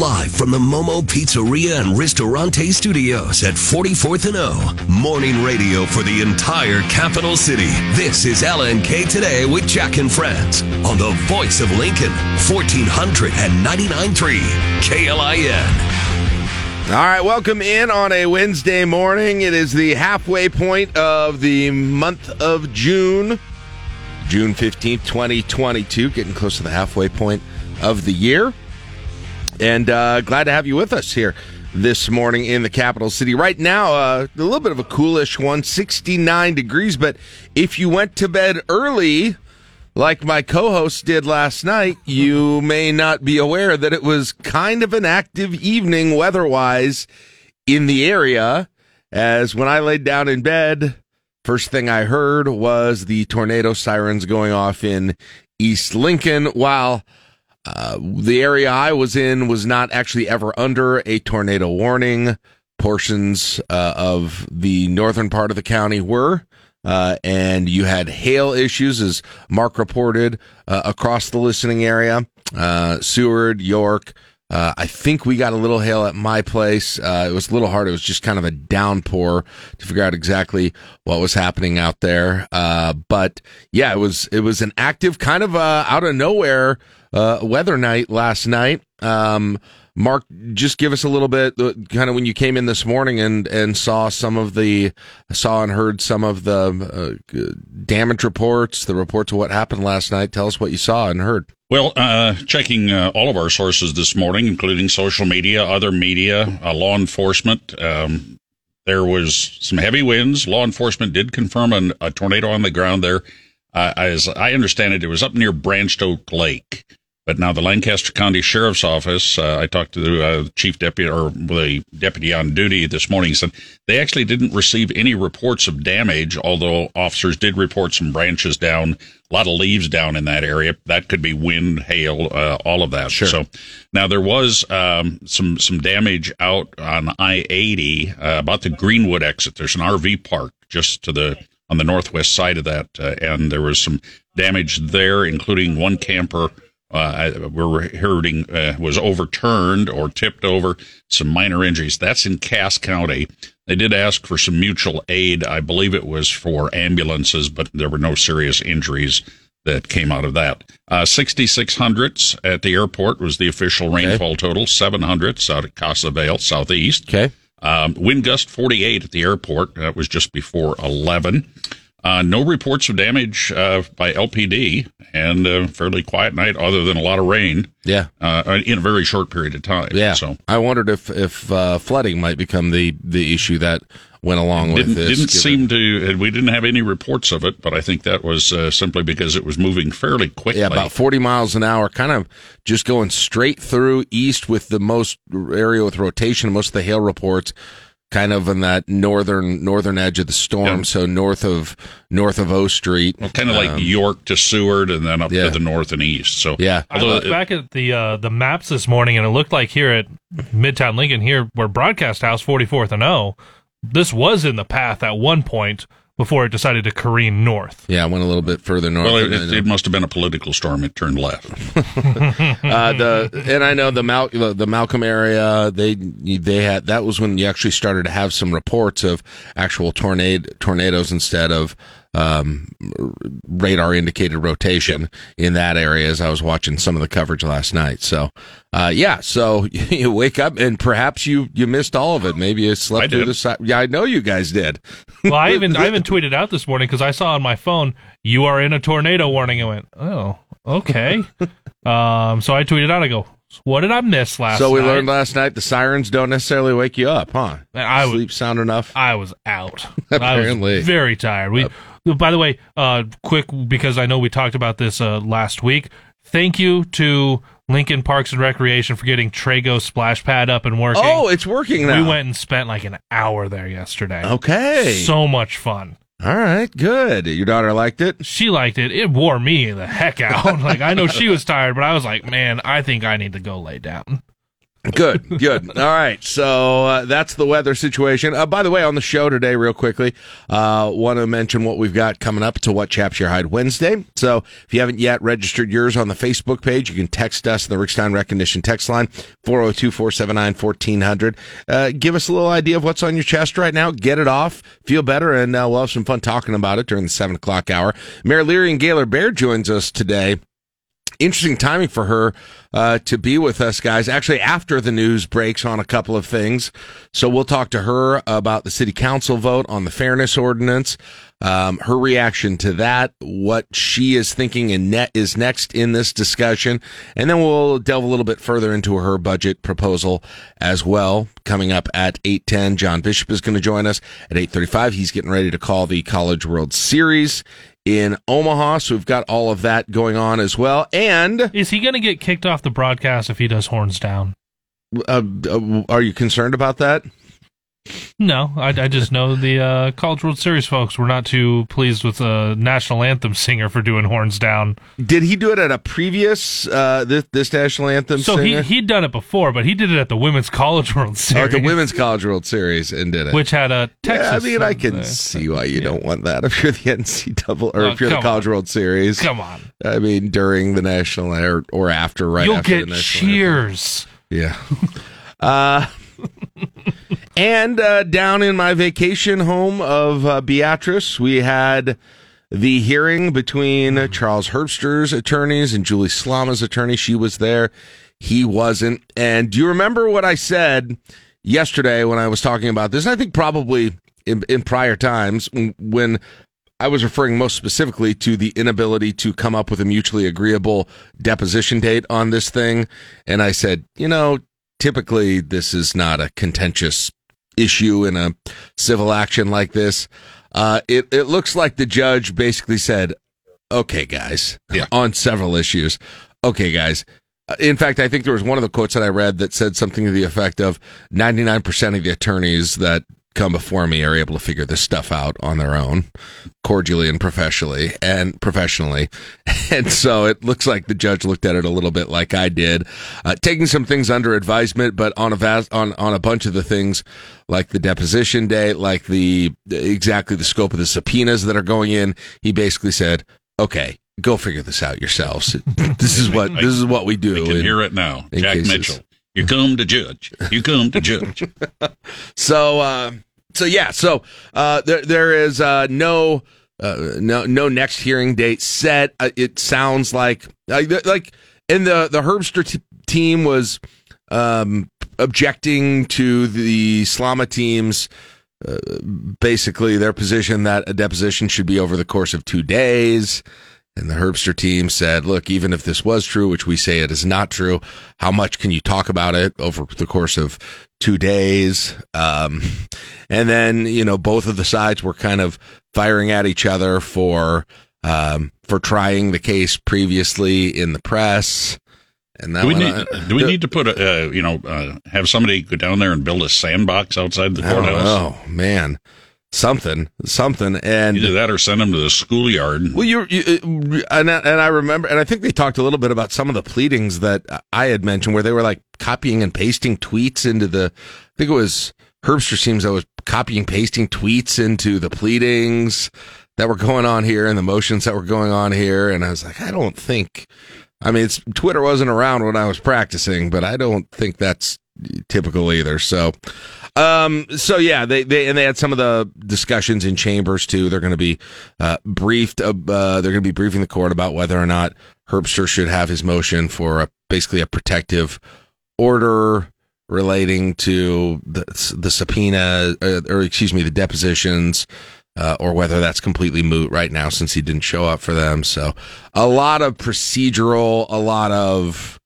Live from the Momo Pizzeria and Ristorante Studios at 44th and O. Morning radio for the entire capital city. This is LNK Today with Jack and Friends on the voice of Lincoln, 1499.3 KLIN. All right, welcome in on a Wednesday morning. It is the halfway point of the month of June, June 15th, 2022, getting close to the halfway point of the year. And uh, glad to have you with us here this morning in the capital city. Right now, uh, a little bit of a coolish one, 69 degrees. But if you went to bed early, like my co host did last night, you may not be aware that it was kind of an active evening weather wise in the area. As when I laid down in bed, first thing I heard was the tornado sirens going off in East Lincoln while uh, the area I was in was not actually ever under a tornado warning. Portions uh, of the northern part of the county were. Uh, and you had hail issues, as Mark reported, uh, across the listening area. Uh, Seward, York. Uh, I think we got a little hail at my place. it was a little hard. It was just kind of a downpour to figure out exactly what was happening out there. but yeah, it was it was an active kind of out of nowhere uh, weather night last night. Um, Mark, just give us a little bit, uh, kind of when you came in this morning and and saw some of the saw and heard some of the uh, damage reports, the reports of what happened last night. Tell us what you saw and heard. Well, uh, checking uh, all of our sources this morning, including social media, other media, uh, law enforcement. Um, there was some heavy winds. Law enforcement did confirm an, a tornado on the ground there. Uh, as I understand it, it was up near Branched Oak Lake. But now the Lancaster County Sheriff's Office, uh, I talked to the uh, chief deputy or the deputy on duty this morning. Said they actually didn't receive any reports of damage, although officers did report some branches down, a lot of leaves down in that area. That could be wind, hail, uh, all of that. Sure. So now there was um, some some damage out on I eighty uh, about the Greenwood exit. There's an RV park just to the on the northwest side of that, uh, and there was some damage there, including one camper uh, we're hearing uh, was overturned or tipped over, some minor injuries. That's in Cass County. They did ask for some mutual aid. I believe it was for ambulances, but there were no serious injuries that came out of that. Uh, 6,600s at the airport was the official rainfall okay. total, 700s out at Casa Vale, southeast. Okay. Um, wind gust 48 at the airport. That was just before 11. Uh, no reports of damage uh, by LPD, and a fairly quiet night, other than a lot of rain. Yeah, uh, in a very short period of time. Yeah. So I wondered if if uh, flooding might become the the issue that went along didn't, with this. Didn't seem to. We didn't have any reports of it, but I think that was uh, simply because it was moving fairly quickly. Yeah, about forty miles an hour, kind of just going straight through east with the most area with rotation. Most of the hail reports kind of in that northern northern edge of the storm, yeah. so north of north of O Street. Well, kind of um, like York to Seward, and then up yeah. to the north and east. So yeah, I looked it, back at the uh, the maps this morning, and it looked like here at Midtown Lincoln, here where Broadcast House, Forty Fourth and O, this was in the path at one point before it decided to careen north. Yeah, it went a little bit further north. Well, it, it, it must have been a political storm. It turned left. uh, the and I know the Mal- the Malcolm area. They they had that was when you actually started to have some reports of actual tornado tornadoes instead of um, radar indicated rotation in that area as I was watching some of the coverage last night. So, uh, yeah, so you wake up and perhaps you, you missed all of it. Maybe you slept through the side. Yeah, I know you guys did. Well, I even, I even tweeted out this morning because I saw on my phone, you are in a tornado warning. I went, oh, okay. um, so I tweeted out, I go, what did I miss last night? So we night? learned last night the sirens don't necessarily wake you up, huh? I Sleep sound enough? I was out. Apparently. I was very tired. We, uh, by the way, uh, quick, because I know we talked about this uh, last week. Thank you to Lincoln Parks and Recreation for getting Trago splash pad up and working. Oh, it's working now. We went and spent like an hour there yesterday. Okay. So much fun. All right, good. Your daughter liked it? She liked it. It wore me the heck out. like I know she was tired, but I was like, man, I think I need to go lay down. Good, good. All right, so uh, that's the weather situation. Uh, by the way, on the show today, real quickly, uh, want to mention what we've got coming up to What Chaps Your Hide Wednesday. So if you haven't yet registered yours on the Facebook page, you can text us the Rickstein Recognition text line, 402-479-1400. Uh, give us a little idea of what's on your chest right now. Get it off, feel better, and uh, we'll have some fun talking about it during the 7 o'clock hour. Mayor Leirion Gaylor Baird joins us today interesting timing for her uh, to be with us, guys. Actually, after the news breaks on a couple of things, so we'll talk to her about the city council vote on the fairness ordinance, um, her reaction to that, what she is thinking and net is next in this discussion, and then we'll delve a little bit further into her budget proposal as well. Coming up at eight ten, John Bishop is going to join us at eight thirty five. He's getting ready to call the College World Series in Omaha. So we've got all of that going on as well. And Is he going to get kicked off the broadcast if he does horns down? uh, uh, are you concerned about that? No, I, I just know the uh, College World Series folks were not too pleased with the national anthem singer for doing horns down. Did he do it at a previous uh, this this national anthem? So he singer? he'd done it before, but he did it at the Women's College World Series. or the Women's College World Series and did it. which had a Texas. yeah, I mean, I can uh, see why you don't want that if you're the NC double or Oh, if you're the College World Series. Come on, I mean, during the national or, or after, right? you'll after get the national anthem. cheers. Yeah. uh, and uh, down in my vacation home of uh, Beatrice, we had the hearing between Charles Herbster's attorneys and Julie Slama's attorney. She was there. He wasn't. And do you remember what I said yesterday when I was talking about this? And I think probably in, in prior times when I was referring most specifically to the inability to come up with a mutually agreeable deposition date on this thing. And I said, you know, typically this is not a contentious issue in a civil action like this. Uh, it, it looks like the judge basically said, okay, guys, Yeah. on several issues. Okay, guys. Uh, In fact, I think there was one of the quotes that I read that said something to the effect of 99% of the attorneys that come before me are able to figure this stuff out on their own, cordially and professionally and professionally. And so it looks like the judge looked at it a little bit like I did, uh, taking some things under advisement, but on a vast, on, on a bunch of the things like the deposition date, like the exactly the scope of the subpoenas that are going in, he basically said, okay, go figure this out yourselves. this is what, this is what we do. We can hear it now. Jack. Mitchell. You come to judge. You come to judge. So, uh, so yeah, so uh, there there is uh, no uh, no no next hearing date set. Uh, it sounds like like and the the Herbster t- team was um, objecting to the Slama team's uh, basically their position that a deposition should be over the course of two days. And the Herbster team said, look, even if this was true, which we say it is not true, how much can you talk about it over the course of two days? Um, and then, you know, both of the sides were kind of firing at each other for, um, for trying the case previously in the press. And that Do we need, on- do we need to put a, uh, you know, uh, have somebody go down there and build a sandbox outside the courthouse? know, man, something, something. And Either that or send them to the schoolyard. Well, you, you uh, and I, and I remember, and I think they talked a little bit about some of the pleadings that I had mentioned, where they were like copying and pasting tweets into the. I think it was Herbster seems that was copying pasting tweets into the pleadings that were going on here and the motions that were going on here, and I was like, I don't think. I mean, it's Twitter wasn't around when I was practicing, but I don't think that's typical either. So, um, so yeah, they, they, and they had some of the discussions in chambers too. They're going to be, uh, briefed, uh, uh, they're going to be briefing the court about whether or not Herbster should have his motion for a, basically a protective order relating to the, the subpoena, uh, or excuse me, the depositions, uh, or whether that's completely moot right now since he didn't show up for them. So a lot of procedural, a lot of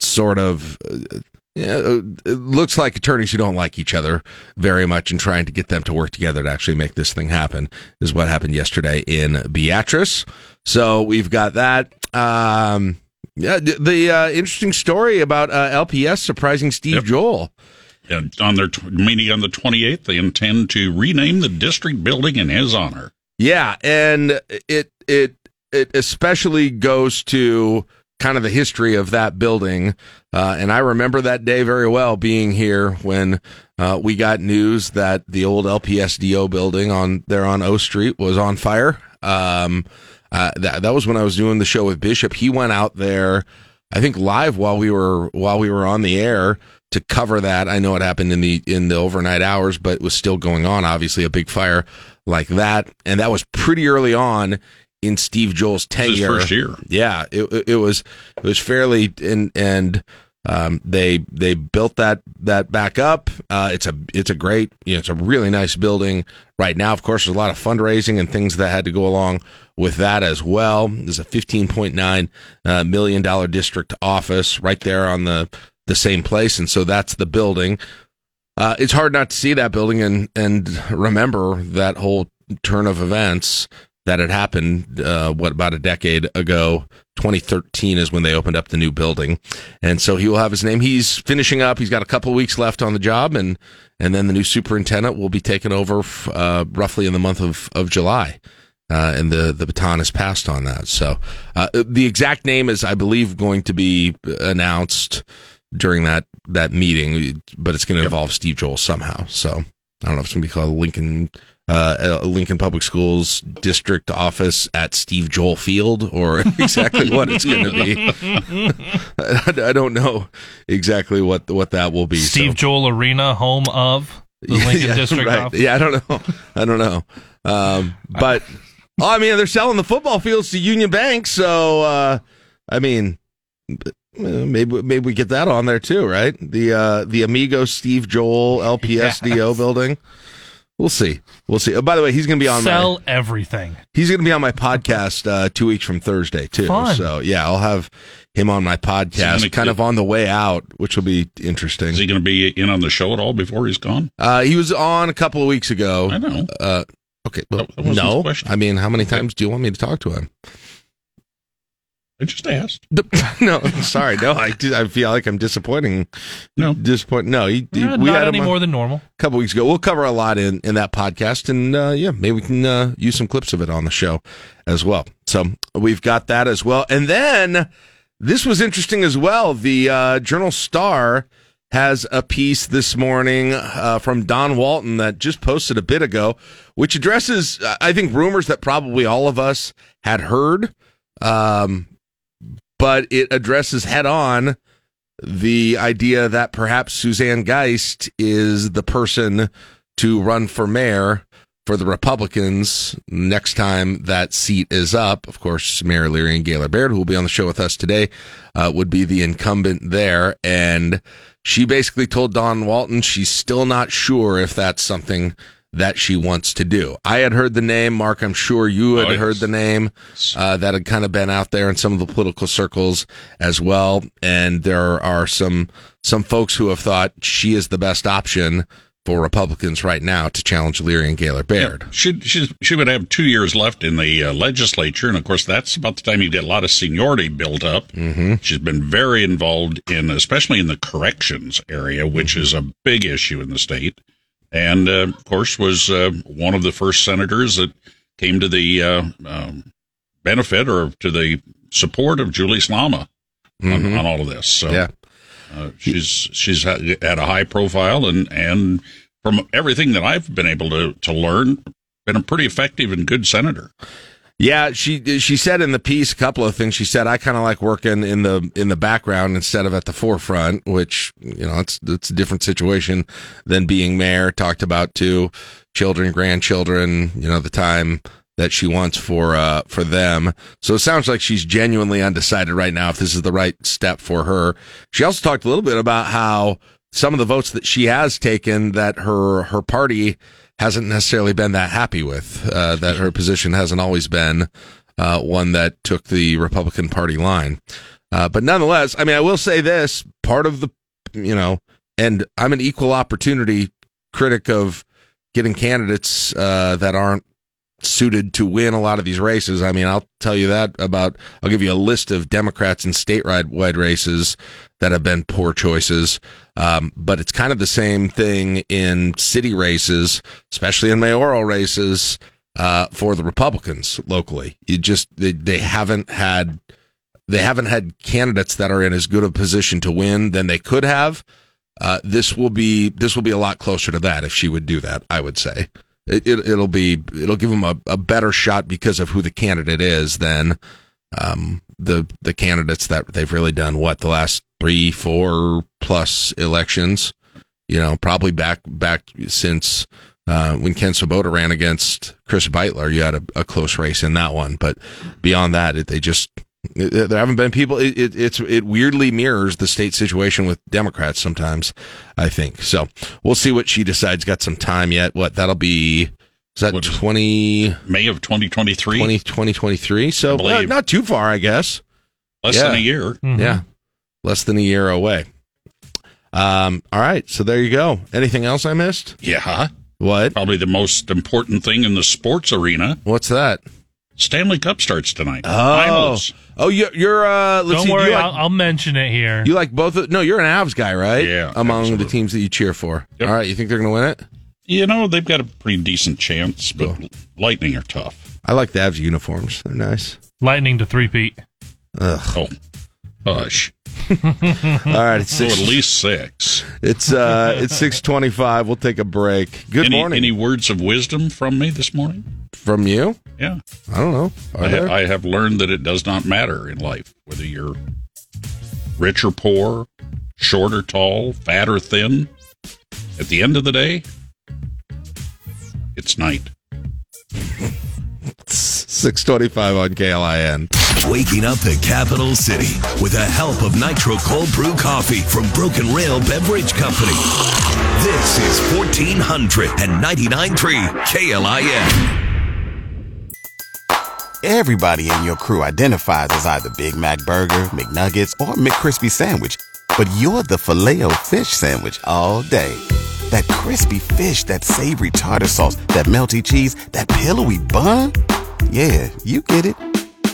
sort of, uh, it looks like attorneys who don't like each other very much and trying to get them to work together to actually make this thing happen is what happened yesterday in Beatrice. So we've got that. Um, yeah, the, the uh, interesting story about uh, LPS surprising Steve Yep. Joel. And on their t- meeting on the 28th, they intend to rename the district building in his honor. Yeah, and it it it especially goes to kind of the history of that building. Uh, and I remember that day very well being here when uh, we got news that the old LPSDO building on there on O Street was on fire. Um, uh, that, that was when I was doing the show with Bishop. He went out there, I think live while we were while we were on the air to cover that. I know it happened in the in the overnight hours, but it was still going on. Obviously, a big fire like that, and that was pretty early on in Steve Joel's tenure. first year. Yeah, it, it was it was fairly and and um, they they built that that back up. Uh, it's a it's a great you know it's a really nice building right now. Of course, there's a lot of fundraising and things that had to go along with that as well. There's a 15.9 uh, million dollar district office right there on the the same place, and so that's the building. Uh, it's hard not to see that building and and remember that whole turn of events that had happened, uh, what, about a decade ago. 2013 is when they opened up the new building. And so he will have his name. He's finishing up. He's got a couple weeks left on the job and, and then the new superintendent will be taken over, uh, roughly in the month of, of July. Uh, and the, the baton is passed on that. So, uh, the exact name is, I believe, going to be announced during that, that meeting, but it's going to involve Steve Joel somehow. So, I don't know if it's going to be called Lincoln uh, Lincoln Public Schools district office at Steve Joel Field or exactly what it's going to be. I, don't know exactly what what that will be. Steve so. Joel Arena, home of the Lincoln yeah, District right. office. Yeah, I don't know. I don't know. Um, but oh, I mean, they're selling the football fields to Union Bank, so uh, I mean, maybe maybe we get that on there too, right? The uh, the Amigo Steve Joel LPSDO yes. building. We'll see. We'll see. Oh, by the way, he's going to be on sell my, everything. He's going to be on my podcast uh, two weeks from Thursday too. Fun. So yeah, I'll have him on my podcast, gonna, kind of on the way out, which will be interesting. Is he going to be in on the show at all before he's gone? Uh, he was on a couple of weeks ago. I know. Uh, okay, well, no. I mean, how many times do you want me to talk to him? I just asked. no, sorry, no. I, I feel like I'm disappointing. No, disappointing. No, he, yeah, we not had any more than normal. A couple weeks ago, we'll cover a lot in in that podcast, and uh, yeah, maybe we can uh, use some clips of it on the show as well. So we've got that as well, and then this was interesting as well. The uh, Journal Star has a piece this morning uh, from Don Walton that just posted a bit ago, which addresses, I think, rumors that probably all of us had heard. Um, but it addresses head on the idea that perhaps Suzanne Geist is the person to run for mayor for the Republicans next time that seat is up. Of course, Mayor Leirion Gaylor Baird, who will be on the show with us today, uh, would be the incumbent there. And she basically told Don Walton she's still not sure if that's something that she wants to do. I had heard the name, Mark. I'm sure you had oh, heard the name uh, that had kind of been out there in some of the political circles as well. And there are some some folks who have thought she is the best option for Republicans right now to challenge Leirion Gaylor Baird. Yeah, she, she, she would have two years left in the uh, legislature. And of course, that's about the time you get a lot of seniority built up. Mm-hmm. She's been very involved in, especially in the corrections area, which mm-hmm. is a big issue in the state and uh, of course was uh, one of the first senators that came to the uh, um, benefit or to the support of Julie Slama mm-hmm. on, on, all of this. So yeah. Uh, she's she's had a high profile and and from everything that I've been able to to learn, been a pretty effective and good senator. Yeah, she she said in the piece a couple of things. She said I kind of like working in the in the background instead of at the forefront, which you know it's it's a different situation than being mayor. Talked about too, children, grandchildren. You know the time that she wants for uh for them. So it sounds like she's genuinely undecided right now if this is the right step for her. She also talked a little bit about how some of the votes that she has taken that her her party hasn't necessarily been that happy with. Uh, that her position hasn't always been uh, one that took the Republican Party line. Uh, but nonetheless, I mean, I will say this: part of the, you know, and I'm an equal opportunity critic of getting candidates uh, that aren't suited to win a lot of these races. I mean, I'll tell you that about, I'll give you a list of Democrats in statewide races that have been poor choices. Um, but it's kind of the same thing in city races, especially in mayoral races, uh, for the Republicans locally. You just, they, they haven't had they haven't had candidates that are in as good a position to win than they could have. Uh, this will be this will be a lot closer to that if she would do that. I would say it, it, will be it'll give them a, a, better shot because of who the candidate is than um, the the candidates that they've really done what the last three four plus elections. You know, probably back back since uh, when Ken Svoboda ran against Chris Beutler, you had a, a, close race in that one. But beyond that, it, they just it, there haven't been people. It, it's it weirdly mirrors the state situation with Democrats sometimes. I think so. We'll see what she decides. Got some time yet? What that'll be. Is that 20 May of 2023? 20, 2023. So uh, not too far, I guess. Less yeah. than a year. Mm-hmm. Yeah. Less than a year away. Um, all right. So there you go. Anything else I missed? Yeah. What? Probably the most important thing in the sports arena. What's that? Stanley Cup starts tonight. Oh, Finals. oh, you're, you're uh. Don't see, worry, like, I'll, I'll, mention it here. You like both? Of, no, you're an Avs guy, right? Yeah. Among absolutely. the teams that you cheer for. Yep. All right, you think they're going to win it? You know, they've got a pretty decent chance, but cool. Lightning are tough. I like the Avs uniforms; they're nice. Lightning to three Pete. Ugh. Oh, hush. All right, it's six, at least six. It's uh, it's six twenty-five. We'll take a break. Good any, morning. Any words of wisdom from me this morning? From you? Yeah. I don't know. I, ha- I have learned that it does not matter in life whether you're rich or poor, short or tall, fat or thin. At the end of the day, it's night. 625 on KLIN. Waking up the capital city with the help of Nitro Cold Brew Coffee from Broken Rail Beverage Company. This is 1499.3 KLIN. Everybody in your crew identifies as either Big Mac Burger, McNuggets, or McCrispy Sandwich. But you're the filet fish Sandwich all day. That crispy fish, that savory tartar sauce, that melty cheese, that pillowy bun. Yeah, you get it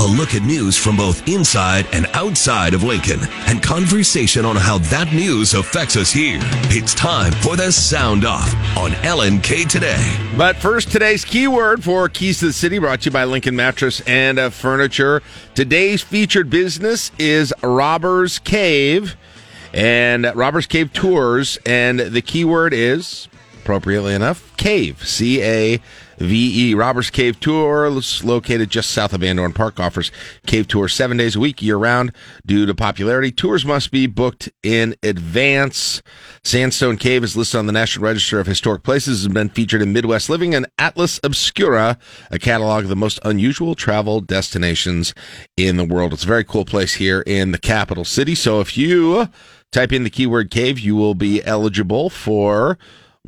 A look at news from both inside and outside of Lincoln and conversation on how that news affects us here. It's time for the Sound Off on LNK Today. But first, today's keyword for Keys to the City brought to you by Lincoln Mattress and uh, Furniture. Today's featured business is Robbers Cave and Robbers Cave Tours. And the keyword is, appropriately enough, cave. C A VE Robbers Cave Tour, located just south of Van Dorn Park, offers cave tours seven days a week, year round. Due to popularity, tours must be booked in advance. Sandstone Cave is listed on the National Register of Historic Places, has been featured in Midwest Living and Atlas Obscura, a catalog of the most unusual travel destinations in the world. It's a very cool place here in the capital city. So if you type in the keyword cave, you will be eligible for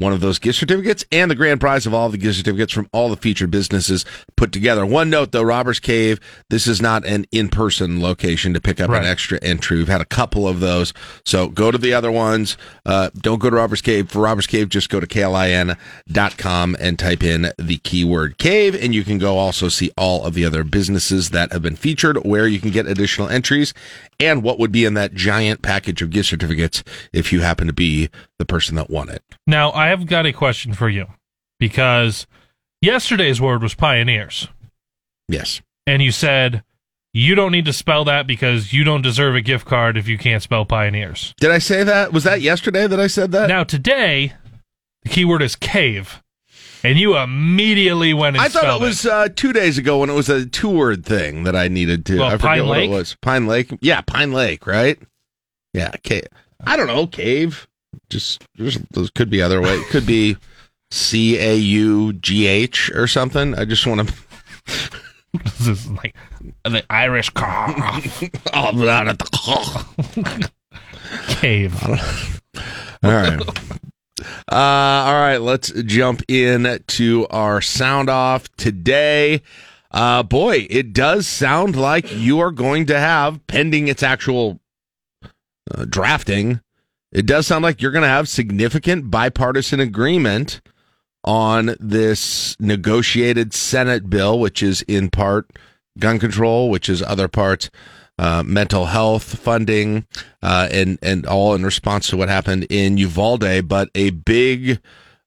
one of those gift certificates and the grand prize of all the gift certificates from all the featured businesses put together. One note though, Robbers Cave, this is not an in-person location to pick up right. an extra entry. We've had a couple of those. So go to the other ones. Uh, don't go to Robbers Cave. For Robbers Cave, just go to klin.com and type in the keyword cave and you can go also see all of the other businesses that have been featured where you can get additional entries and what would be in that giant package of gift certificates if you happen to be the person that won it. Now, I have got a question for you because yesterday's word was pioneers. Yes. And you said you don't need to spell that because you don't deserve a gift card if you can't spell pioneers. Did I say that? Was that yesterday that I said that? Now, today, the keyword is cave. And you immediately went I thought it was uh, two days ago when it was a two word thing that I needed to. Well, I forget Pine what Lake? it was. Pine Lake. Yeah, Pine Lake, right? Yeah, cave. I don't know, cave. Just, just those could be other way. It could be C A U G H or something. I just want to. this is like the Irish cough cave. All right. Uh, all right, let's jump in to our sound off today. Uh, boy, it does sound like you are going to have, pending its actual uh, drafting, it does sound like you're going to have significant bipartisan agreement on this negotiated Senate bill, which is in part gun control, which is other parts uh, mental health funding, uh, and and all in response to what happened in Uvalde. But a big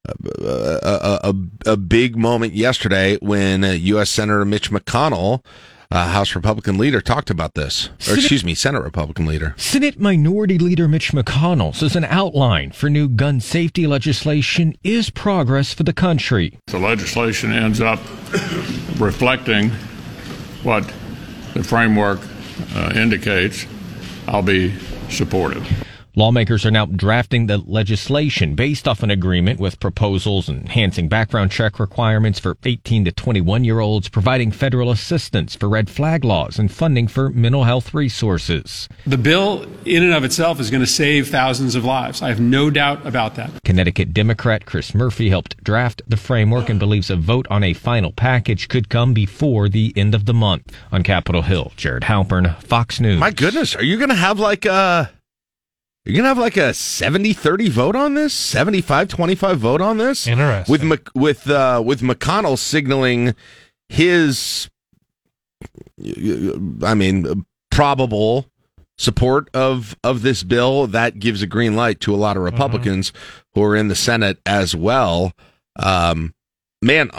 a, a, a, big moment yesterday when U.S. Senator Mitch McConnell, uh, House Republican leader, talked about this. Or, excuse me, Senate Republican leader. Senate Minority Leader Mitch McConnell says an outline for new gun safety legislation is progress for the country. The legislation ends up reflecting what the framework uh, Uh, indicates, I'll be supportive. Lawmakers are now drafting the legislation based off an agreement with proposals enhancing background check requirements for 18 to 21 year olds, providing federal assistance for red flag laws, and funding for mental health resources. The bill, in and of itself, is going to save thousands of lives. I have no doubt about that. Connecticut Democrat Chris Murphy helped draft the framework and believes a vote on a final package could come before the end of the month. On Capitol Hill, Jared Halpern, Fox News. My goodness, are you going to have like a you're going to have like a 70-30 vote on this? 75-25 vote on this? Interesting. With Mc, with uh, with McConnell signaling his I mean probable support of of this bill that gives a green light to a lot of mm-hmm. Republicans mm-hmm. who are in the Senate as well. Um, man,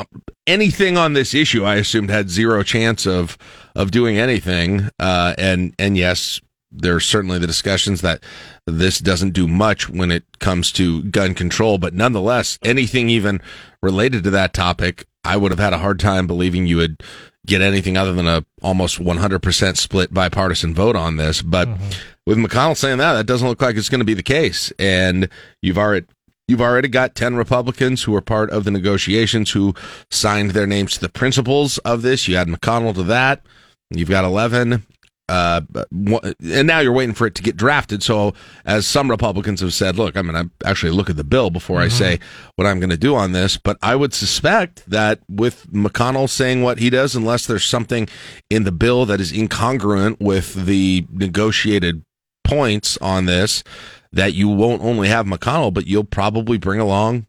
anything on this issue, I assumed had zero chance of of doing anything. Uh, and and yes, there's certainly the discussions that this doesn't do much when it comes to gun control, but nonetheless, anything even related to that topic, I would have had a hard time believing you would get anything other than a almost 100% split bipartisan vote on this. But mm-hmm. with McConnell saying that, that doesn't look like it's going to be the case. And you've already You've already got 10 Republicans who were part of the negotiations who signed their names to the principles of this. You add McConnell to that. You've got 11 uh, and now you're waiting for it to get drafted. So, as some Republicans have said, look, I'm going to actually look at the bill before mm-hmm. I say what I'm going to do on this. But I would suspect that with McConnell saying what he does, unless there's something in the bill that is incongruent with the negotiated points on this, that you won't only have McConnell, but you'll probably bring along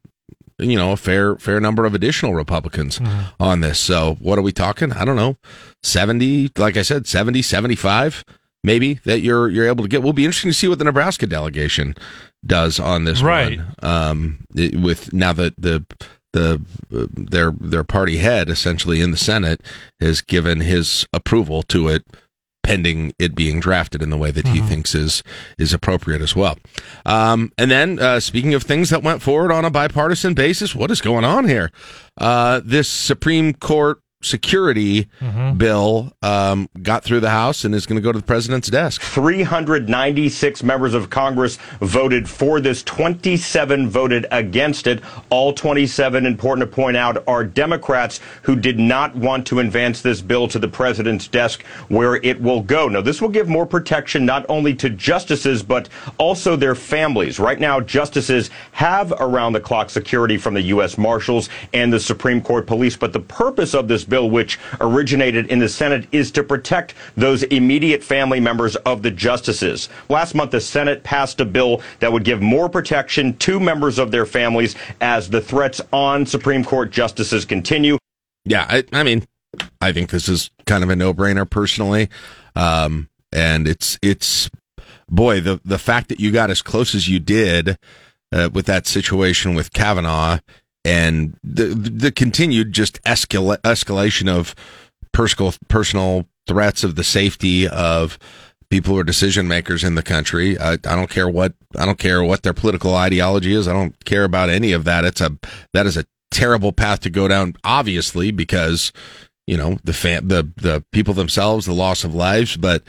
you know a fair fair number of additional Republicans mm-hmm. on this. So what are we talking? I don't know. 70, like I said, 70, 75 maybe that you're you're able to get. Will be interesting to see what the Nebraska delegation does on this right. one. Um, it, with now that the the uh, their their party head essentially in the Senate has given his approval to it pending it being drafted in the way that mm-hmm. he thinks is is appropriate as well. Um, and then, uh, speaking of things that went forward on a bipartisan basis, what is going on here? Uh, this Supreme Court security mm-hmm. bill um, got through the House and is going to go to the president's desk. 396 members of Congress voted for this, 27 voted against it. All 27, important to point out, are Democrats who did not want to advance this bill to the president's desk where it will go. Now, this will give more protection not only to justices, but also their families. Right now, justices have around the clock security from the U.S. Marshals and the Supreme Court police, but the purpose of this bill bill, which originated in the Senate, is to protect those immediate family members of the justices. Last month, the Senate passed a bill that would give more protection to members of their families as the threats on Supreme Court justices continue. Yeah, I, I mean, I think this is kind of a no-brainer personally, um, and it's it's boy the the fact that you got as close as you did uh, with that situation with Kavanaugh and the the continued just escala- escalation of personal personal threats of the safety of people who are decision makers in the country. I, I, don't care what I don't care what their political ideology is. I don't care about any of that. It's a that is a terrible path to go down. Obviously, because you know the fam- the the people themselves, the loss of lives, but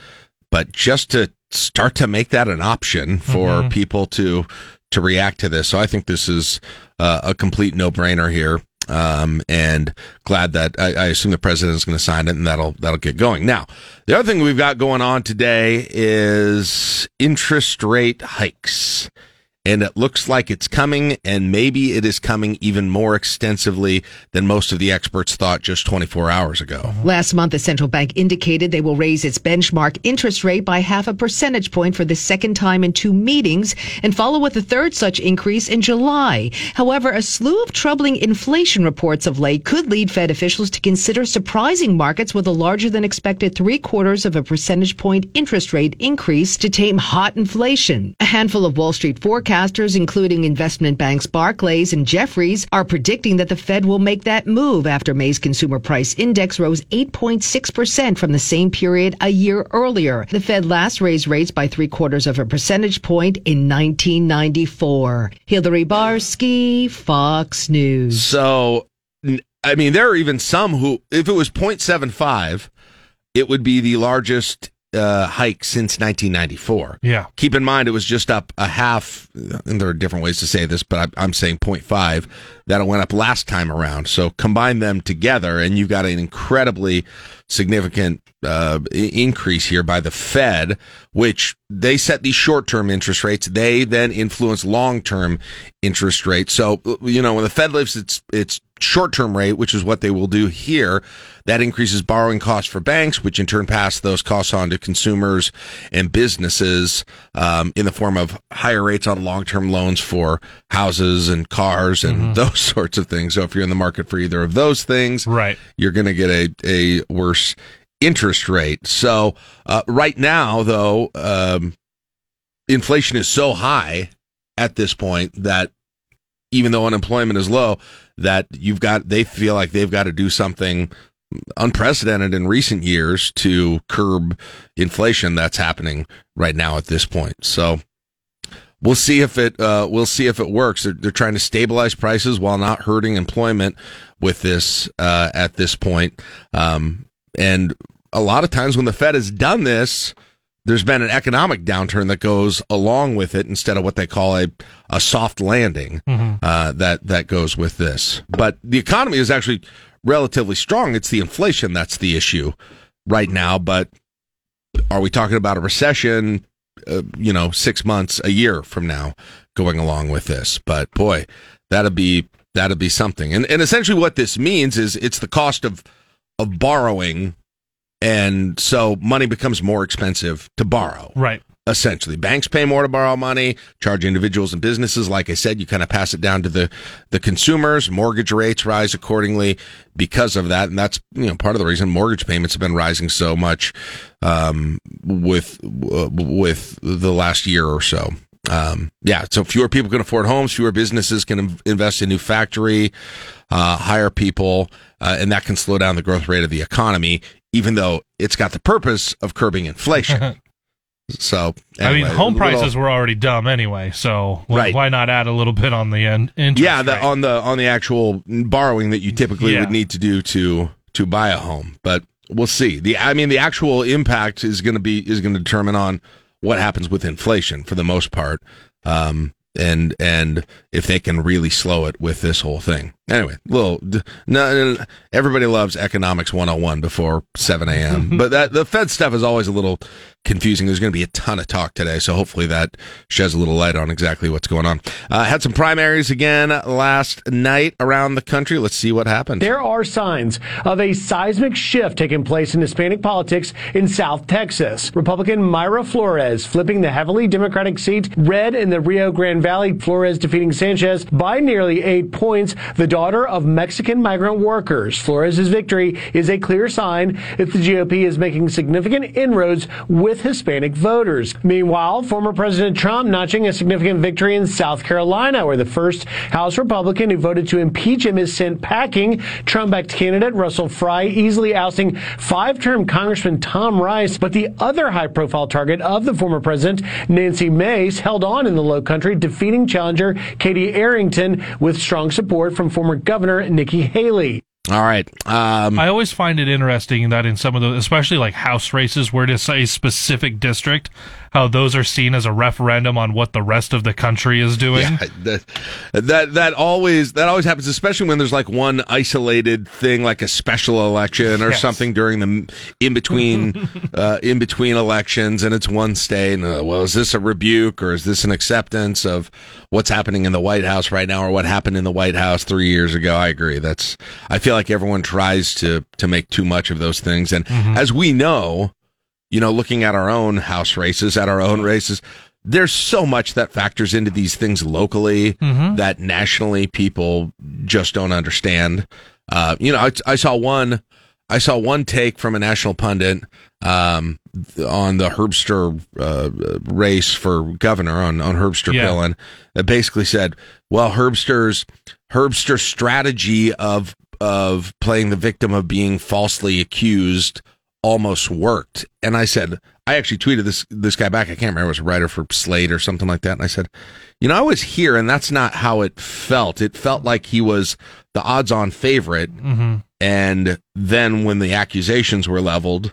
but just to start to make that an option for mm-hmm. people to to react to this. So I think this is uh, a complete no brainer here. Um, and glad that I, I assume the president is going to sign it and that'll, that'll get going. Now, the other thing we've got going on today is interest rate hikes and it looks like it's coming, and maybe it is coming even more extensively than most of the experts thought just 24 hours ago. Last month, the central bank indicated they will raise its benchmark interest rate by half a percentage point for the second time in two meetings and follow with a third such increase in July. However, a slew of troubling inflation reports of late could lead Fed officials to consider surprising markets with a larger than expected three quarters of a percentage point interest rate increase to tame hot inflation. A handful of Wall Street forecasts forecasters, including investment banks Barclays and Jefferies, are predicting that the Fed will make that move after May's consumer price index rose 8.6% from the same period a year earlier. The Fed last raised rates by three quarters of a percentage point in 1994. Hillary Barsky, Fox News. So, I mean, there are even some who, if it was 0.75, it would be the largest uh, hike since 1994. Yeah. Keep in mind, it was just up a half, and there are different ways to say this, but I'm saying 0.5 that went up last time around. So combine them together, and you've got an incredibly significant uh, increase here by the Fed, which they set these short term interest rates. They then influence long term interest rates. So, you know, when the Fed lifts its, its short term rate, which is what they will do here, that increases borrowing costs for banks, which in turn pass those costs on to consumers and businesses um, in the form of higher rates on long term loans for houses and cars and mm-hmm. those sorts of things. So if you're in the market for either of those things, right, you're going to get a, a worse interest rate. So uh, right now, though, um, inflation is so high at this point that even though unemployment is low, that you've got they feel like they've got to do something unprecedented in recent years to curb inflation that's happening right now at this point. So we'll see if it uh, we'll see if it works. They're, they're, trying to stabilize prices while not hurting employment with this uh, at this point. Um, and a lot of times when the Fed has done this, there's been an economic downturn that goes along with it instead of what they call a, a soft landing mm-hmm. uh, that that goes with this. But the economy is actually relatively strong. It's the inflation that's the issue right now. But are we talking about a recession? Uh, you know, six months, a year from now, going along with this. But boy, that'd be that'd be something. And and essentially, what this means is it's the cost of of borrowing, and so money becomes more expensive to borrow. Right essentially. Banks pay more to borrow money, charge individuals and businesses. Like I said, you kind of pass it down to the, the consumers. Mortgage rates rise accordingly because of that. And that's, you know, part of the reason mortgage payments have been rising so much, um, with, uh, with the last year or so. Um, yeah, so fewer people can afford homes, fewer businesses can invest in new factory, uh, hire people, uh, and that can slow down the growth rate of the economy, even though it's got the purpose of curbing inflation. So anyway, I mean, home little, prices were already dumb anyway. So why, right. why not add a little bit on the end? Yeah, the, on the on the actual borrowing that you typically yeah. would need to do to to buy a home. But we'll see. The I mean, the actual impact is going to be is going to determine on what happens with inflation for the most part. Um, and and if they can really slow it with this whole thing. Anyway, little no, everybody loves economics 101 before 7 a.m. but that the Fed stuff is always a little confusing. There's going to be a ton of talk today, so hopefully that sheds a little light on exactly what's going on. Uh, had some primaries again last night around the country. Let's see what happened. There are signs of a seismic shift taking place in Hispanic politics in South Texas. Republican Mayra Flores flipping the heavily Democratic seat red in the Rio Grande Valley. Flores defeating Sanchez by nearly eight points. The daughter of Mexican migrant workers. Flores' victory is a clear sign that the GOP is making significant inroads with Hispanic voters. Meanwhile, former President Trump notching a significant victory in South Carolina, where the first House Republican who voted to impeach him is sent packing. Trump-backed candidate Russell Fry easily ousting five-term Congressman Tom Rice, but the other high-profile target of the former president, Nancy Mace, held on in the Low Country, defeating challenger Katie Arrington with strong support from former Governor Nikki Haley. All right. Um, I always find it interesting that in some of the, especially like House races where it's a specific district, how those are seen as a referendum on what the rest of the country is doing. Yeah, that, that that always that always happens, especially when there's like one isolated thing, like a special election or Yes. something during the in between uh, in between elections, and it's one state. And, uh, well, is this a rebuke or is this an acceptance of what's happening in the White House right now, or what happened in the White House three years ago? I agree. That's I feel like everyone tries to to make too much of those things, and as we know, you know, looking at our own house races, at our own races, there's so much that factors into these things locally that nationally people just don't understand. Uh, you know, I, I saw one, I saw one take from a national pundit um, on the Herbster uh, race for governor on on Herbster Yeah. Pillen that basically said, "Well, Herbster's Herbster's strategy of of playing the victim of being falsely accused almost worked." And I said, I actually tweeted this this guy back. I can't remember. It was a writer for Slate or something like that. And I said, you know, I was here, and that's not how it felt. It felt like he was the odds-on favorite, Mhm. and then when the accusations were leveled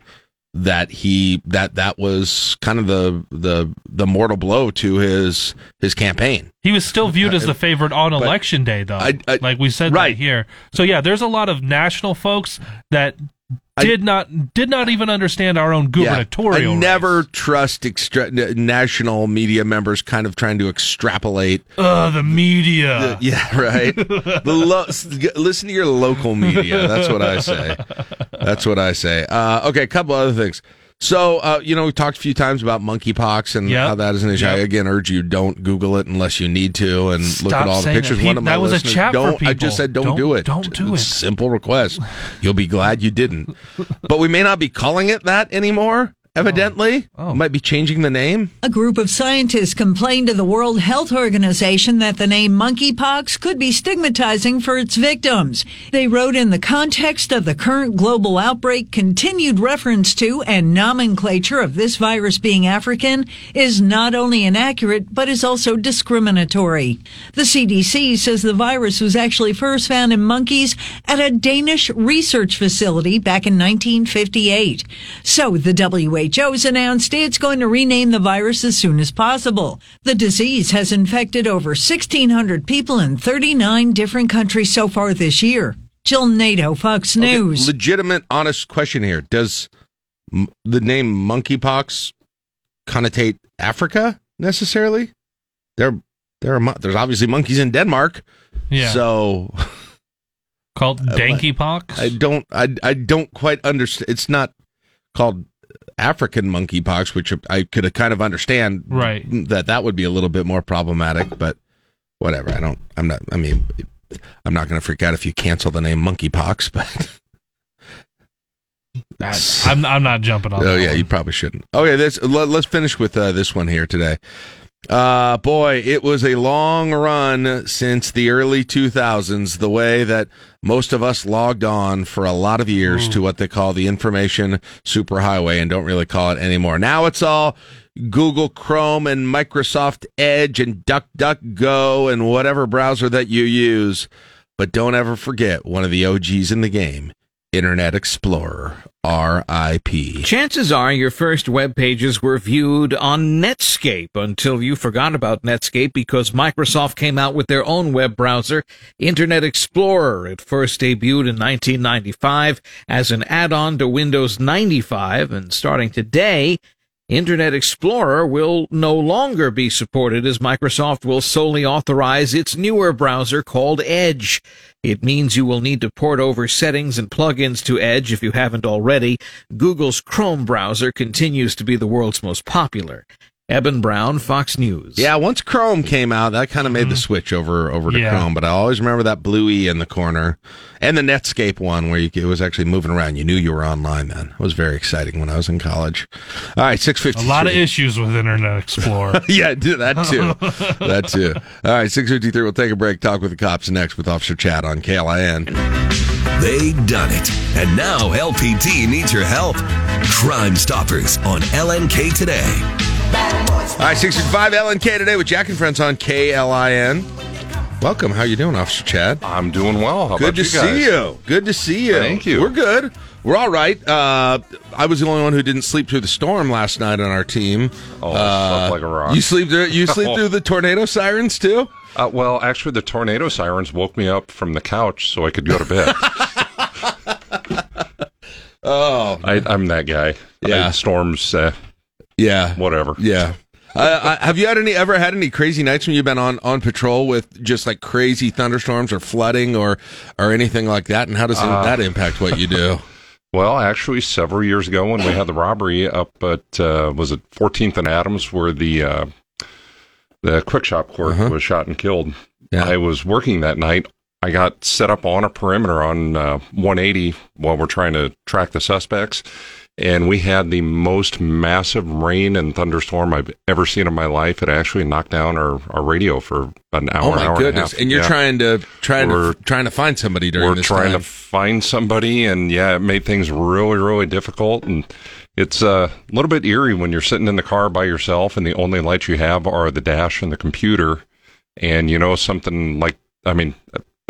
that he that that was kind of the the the mortal blow to his his campaign He was still viewed as the favorite on election day, though. I- I- like we said right here. So yeah, there's a lot of national folks that did not did not even understand our own gubernatorial. I race. never trust extra- national media members kind of trying to extrapolate Ugh, the media. The- yeah, right. the lo- listen to your local media. That's what I say. That's what I say. Uh, okay, a couple other things. So, uh, you know, we talked a few times about monkeypox and Yep. how that is an issue. I again urge you don't Google it unless you need to and look at all the pictures. that. One of my that was a chat don't. I people. just said don't, Don't- do it. don't do It's it. a Simple request. You'll be glad you didn't. but we may not be calling it that anymore. Oh. Evidently, Oh. might be changing the name. A group of scientists complained to the World Health Organization that the name monkeypox could be stigmatizing for its victims. They wrote in the context of the current global outbreak, continued reference to and nomenclature of this virus being African is not only inaccurate, but is also discriminatory. The CDC says the virus was actually first found in monkeys at a Danish research facility back in 1958. So the WHO's announced it's going to rename the virus as soon as possible. The disease has infected over 1,600 people in 39 different countries so far this year. Jill Nato, Fox Okay, News. legitimate, honest question here. Does m- the name monkeypox connotate Africa necessarily? There, there are mon- there's obviously monkeys in Denmark. Yeah. So Called danky pox. I don't, I, I don't quite understand. It's not called African monkeypox, which I could kind of understand. Right. That that would be a little bit more problematic, but whatever. I don't. I'm not. I mean, I'm not going to freak out if you cancel the name monkeypox, but. I'm I'm not jumping on. Oh yeah, one. you probably shouldn't. Okay, this let, us finish with uh, this one here today. Uh boy, it was a long run since the early 2000s the way that most of us logged on for a lot of years to what they call the information superhighway and don't really call it anymore. Now it's all Google Chrome and Microsoft Edge and DuckDuckGo and whatever browser that you use. But don't ever forget one of the OGs in the game, Internet Explorer, RIP. Chances are your first web pages were viewed on Netscape until you forgot about Netscape because Microsoft came out with their own web browser, Internet Explorer. It first debuted in 1995 as an add-on to Windows 95 and starting today, Internet Explorer will no longer be supported as Microsoft will solely authorize its newer browser called Edge. It means you will need to port over settings and plugins to Edge if you haven't already. Google's Chrome browser continues to be the world's most popular. Eben Brown, Fox News. Yeah, once Chrome came out, that kind of made the mm-hmm. switch over over to Yeah. Chrome. But I always remember that blue E in the corner, and the Netscape one where you, it was actually moving around. You knew you were online then. It was very exciting when I was in college. All right, six A lot of issues with Internet Explorer. yeah, do that too. that too. All right, six fifty three. We'll take a break. Talk with the cops next with Officer Chad on KLIN. They done it. And now LPD needs your help. Crime Stoppers on LNK today. All right, 655 LNK today with Jack and Friends on KLIN. Welcome. How you doing, Officer Chad? I'm doing well. How good about to you see you. Good to see you. Thank you. We're good. We're all right. Uh, I was the only one who didn't sleep through the storm last night on our team. Oh, uh, slept like a rock. You sleep through. You sleep through the tornado sirens too. Uh, well, actually, the tornado sirens woke me up from the couch so I could go to bed. oh, I, I'm that guy. Yeah. I, storms. Uh, yeah. Whatever. Yeah. Uh, I, have you had any ever had any crazy nights when you've been on, on patrol with just like crazy thunderstorms or flooding or or anything like that? And how does Uh, that impact what you do? Well, actually, several years ago when we had the robbery up at uh, was it 14th and Adams, where the uh, the quick shop clerk Uh-huh. was shot and killed. I was working that night. I got set up on a perimeter on uh, 180 while we're trying to track the suspects, and we had the most massive rain and thunderstorm I've ever seen in my life. It actually knocked down our, our radio for an hour. oh my hour goodness! And, a half. And, you're Yeah. trying to trying We're- to trying to find somebody during we're this trying time. to find somebody and yeah it made things really really difficult and it's uh, a little bit eerie when you're sitting in the car by yourself and the only lights you have are the dash and the computer and you know something like i mean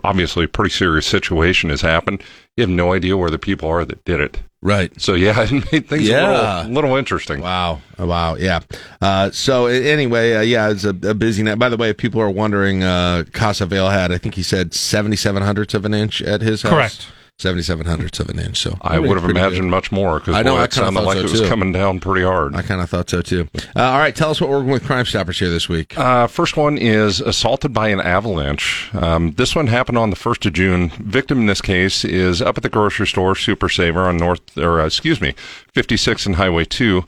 obviously a pretty serious situation has happened you have no idea where the people are that did it right so yeah it made things Yeah. a little, little interesting Wow. Oh, wow. Yeah. Uh, so anyway, uh, yeah, it's a, a busy night. By the way, if people are wondering, uh, Casa Vale had, I think he said 77 hundredths of an inch at his house. Correct. 77 hundredths of an inch. So i would have pretty good. imagined much more because I know, I it sounded like so, it was too. coming down pretty hard I kind of thought so too. Uh, all right. Tell us what we're working with Crime Stoppers here this week. Uh, first one is assaulted by an avalanche. Um, this one happened on the 1st of June. Victim in this case is up at the grocery store, Super Saver, on North, or uh, excuse me, 56 and Highway 2.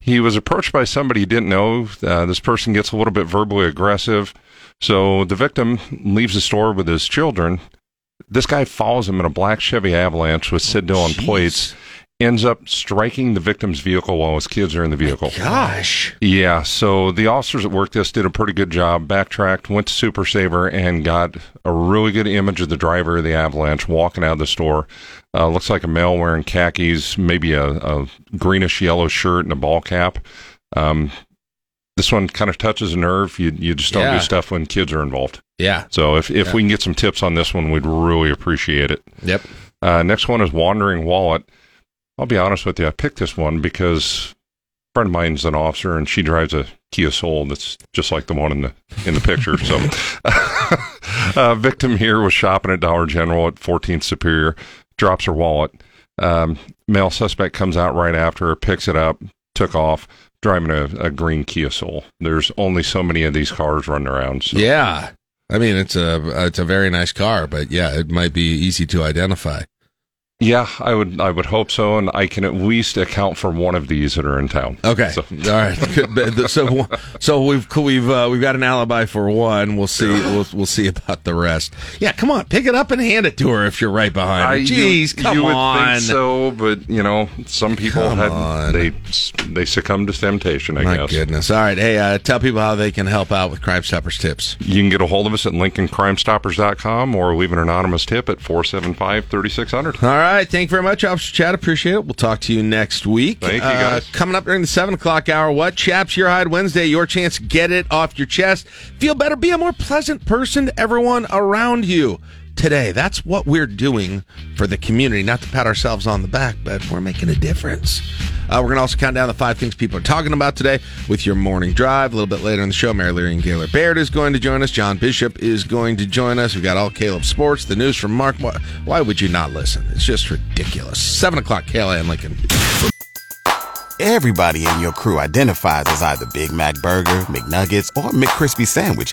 He was approached by somebody he didn't know. Uh, this person gets a little bit verbally aggressive. So the victim leaves the store with his children. This guy follows him in a black Chevy Avalanche with Sid Dillon plates, ends up striking the victim's vehicle while his kids are in the vehicle. Gosh. Yeah, so the officers that worked this did a pretty good job. Backtracked, went to Super Saver, and got a really good image of the driver of the Avalanche walking out of the store. Uh, looks like a male wearing khakis, maybe a, a greenish yellow shirt and a ball cap. Um, this one kind of touches a nerve. You you just don't Yeah. do stuff when kids are involved. Yeah. So if if Yeah. we can get some tips on this one, we'd really appreciate it. Yep. Uh, next one is Wandering Wallet. I'll be honest with you, I picked this one because a friend of mine's an officer and she drives a Kia Soul that's just like the one in the in the picture. So, uh, victim here was shopping at Dollar General at 14th Superior, drops her wallet. Um, male suspect comes out right after her, picks it up, took off, driving a, a green Kia Soul. There's only so many of these cars running around. So. Yeah. I mean, it's a it's a very nice car, but yeah, it might be easy to identify. Yeah, I would I would hope so, and I can at least account for one of these that are in town. Okay. So- All right. So so we've we've uh, we've got an alibi for one. We'll see. We'll we'll see about the rest. Yeah. Come on, pick it up and hand it to her if you're right behind her. I- you- Jeez, come you would on. think so, but you know, some people Come had on. they they succumb to temptation. I My guess. goodness. All right. Hey, uh, tell people how they can help out with Crime Stoppers tips. You can get a hold of us at LincolnCrimeStoppers.com or leave an anonymous tip at 475-3600. All right. All right, thank you very much, Officer Chad. Appreciate it. We'll talk to you next week. Thank you, Uh, coming up during the 7 o'clock hour, what? Chaps Your Hide Wednesday. Your chance get it off your chest. Feel better. Be a more pleasant person to everyone around you today. That's what we're doing for the community. Not to pat ourselves on the back, but we're making a difference. Uh, we're going to also count down the five things people are talking about today with your morning drive. A little bit later in the show, Mayor Leirion Gaylor Baird is going to join us. John Bishop is going to join us. We've got all Caleb Sports, the news from Mark. Why, would you not listen? It's just ridiculous. 7 o'clock, KLIN Lincoln. Everybody in your crew identifies as either Big Mac Burger, McNuggets, or McCrispy Sandwich.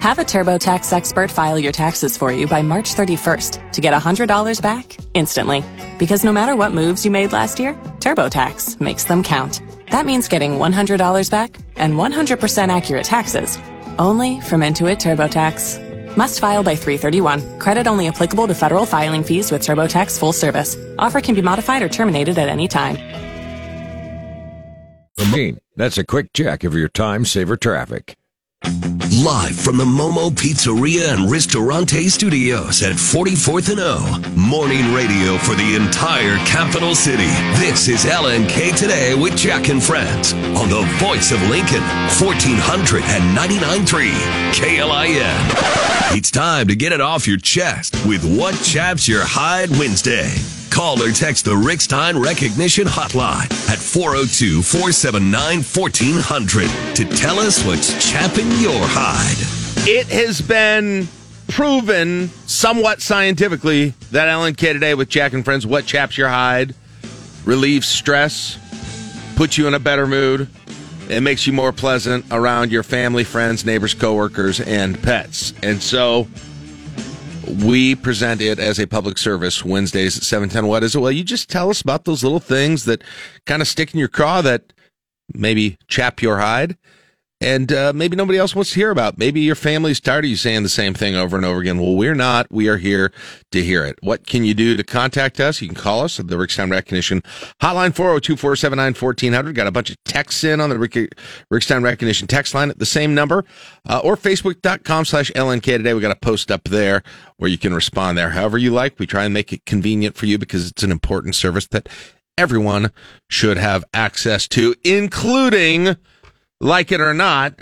Have a TurboTax expert file your taxes for you by March 31st to get $100 back instantly. Because no matter what moves you made last year, TurboTax makes them count. That means getting $100 back and 100% accurate taxes only from Intuit TurboTax. Must file by 331. Credit only applicable to federal filing fees with TurboTax full service. Offer can be modified or terminated at any time. That's a quick check of your time saver traffic. Live from the Momo Pizzeria and Ristorante Studios at 44th and O. Morning radio for the entire capital city. This is LNK Today with Jack and Friends on the voice of Lincoln, 1499.3 KLIN. It's time to get it off your chest with What Chaps Your Hide Wednesday. Call or text the Rick Stein Recognition Hotline at 402 479 1400 to tell us what's chapping your hide. It has been proven somewhat scientifically that LNK today with Jack and Friends, what chaps your hide, relieves stress, puts you in a better mood, it makes you more pleasant around your family, friends, neighbors, coworkers, and pets. And so we present it as a public service Wednesdays at 710. What is it? Well, you just tell us about those little things that kind of stick in your craw that maybe chap your hide and uh, maybe nobody else wants to hear about. Maybe your family's tired of you saying the same thing over and over again. Well, we're not. We are here to hear it. What can you do to contact us? You can call us at the Rick Stein Recognition Hotline, 402-479-1400. Got a bunch of texts in on the Rick, Rick Stein Recognition text line at the same number, uh, or facebook.com slash LNK today. We got a post up there where you can respond there however you like. We try and make it convenient for you because it's an important service that everyone should have access to, including like it or not,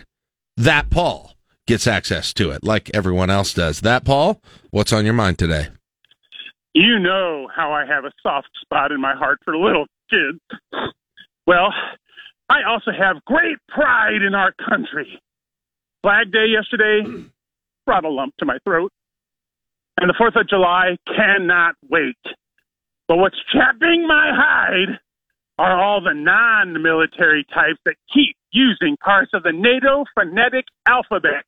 that Paul gets access to it like everyone else does. That Paul, what's on your mind today? You know how I have a soft spot in my heart for little kids. Well, I also have great pride in our country. Flag Day yesterday brought a lump to my throat. And the 4th of July cannot wait. But what's chapping my hide are all the non military types that keep using parts of the NATO phonetic alphabet.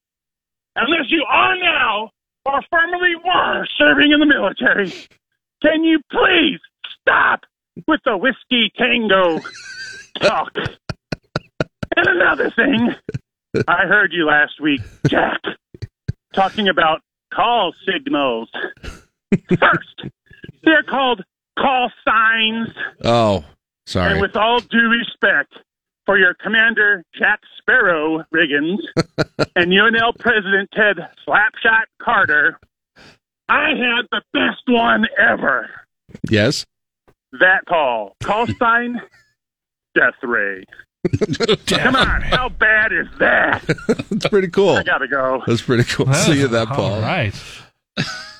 Unless you are now or formerly were serving in the military, can you please stop with the whiskey tango talk? and another thing, I heard you last week, Jack, talking about call signals. First, they're called call signs. Oh, sorry. And with all due respect for your commander, Jack Sparrow Riggins, and UNL President Ted Slapshot Carter, I had the best one ever. Yes. That call. Call sign, Death Ray. Come on, how bad is that? That's pretty cool. I gotta go. That's pretty cool. See you that, Paul. All right.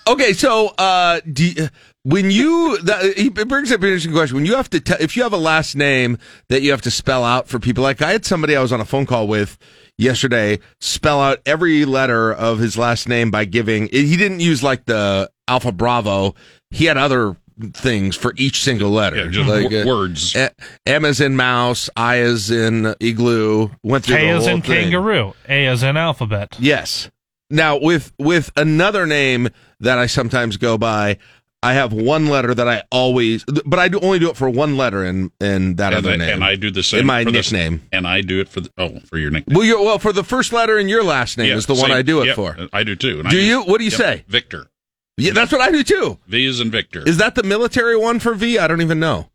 Okay, so uh, do you, when you that, it brings up an interesting question. When you have to, te- if you have a last name that you have to spell out for people, like I had somebody I was on a phone call with yesterday spell out every letter of his last name by giving. He didn't use like the Alpha Bravo. He had other things for each single letter, Yeah, just like w- uh, words. A- M as in mouse, I as in igloo. Went through K the as whole in thing. kangaroo. A as in alphabet. Yes. Now with with another name that I sometimes go by, I have one letter that I always, but I do only do it for one letter in in that and, other I, name. and I do the same in my for this- nickname. and I do it for the, oh for your nickname. Well, you well for the first letter in your last name Yeah, is the one. I do it Yep, for. Uh, I do too. and I Do use- you? What do you yep, say? Victor. Yeah, that's what I do too. V is in Victor. Is that the military one for V? I don't even know.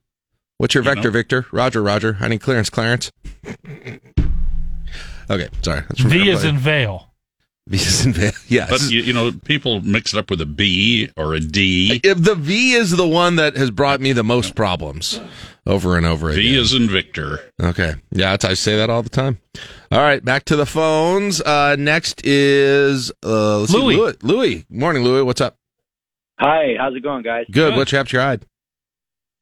What's your You vector, know? Victor? Roger, Roger. I need clearance, Clarence. okay, sorry. That's V is in veil. V is in V. Yes. But you, you know, people mix it up with a B or a D. If the V is the one that has brought me the most problems over and over again. V is in Victor. Okay. Yeah, that's, I say that all the time. All right, back to the phones. Uh, next is uh, let's see, Louis. Louis. Louis. Morning, Louis. What's up? Hi, how's it going, guys? Good. What chaps your hide?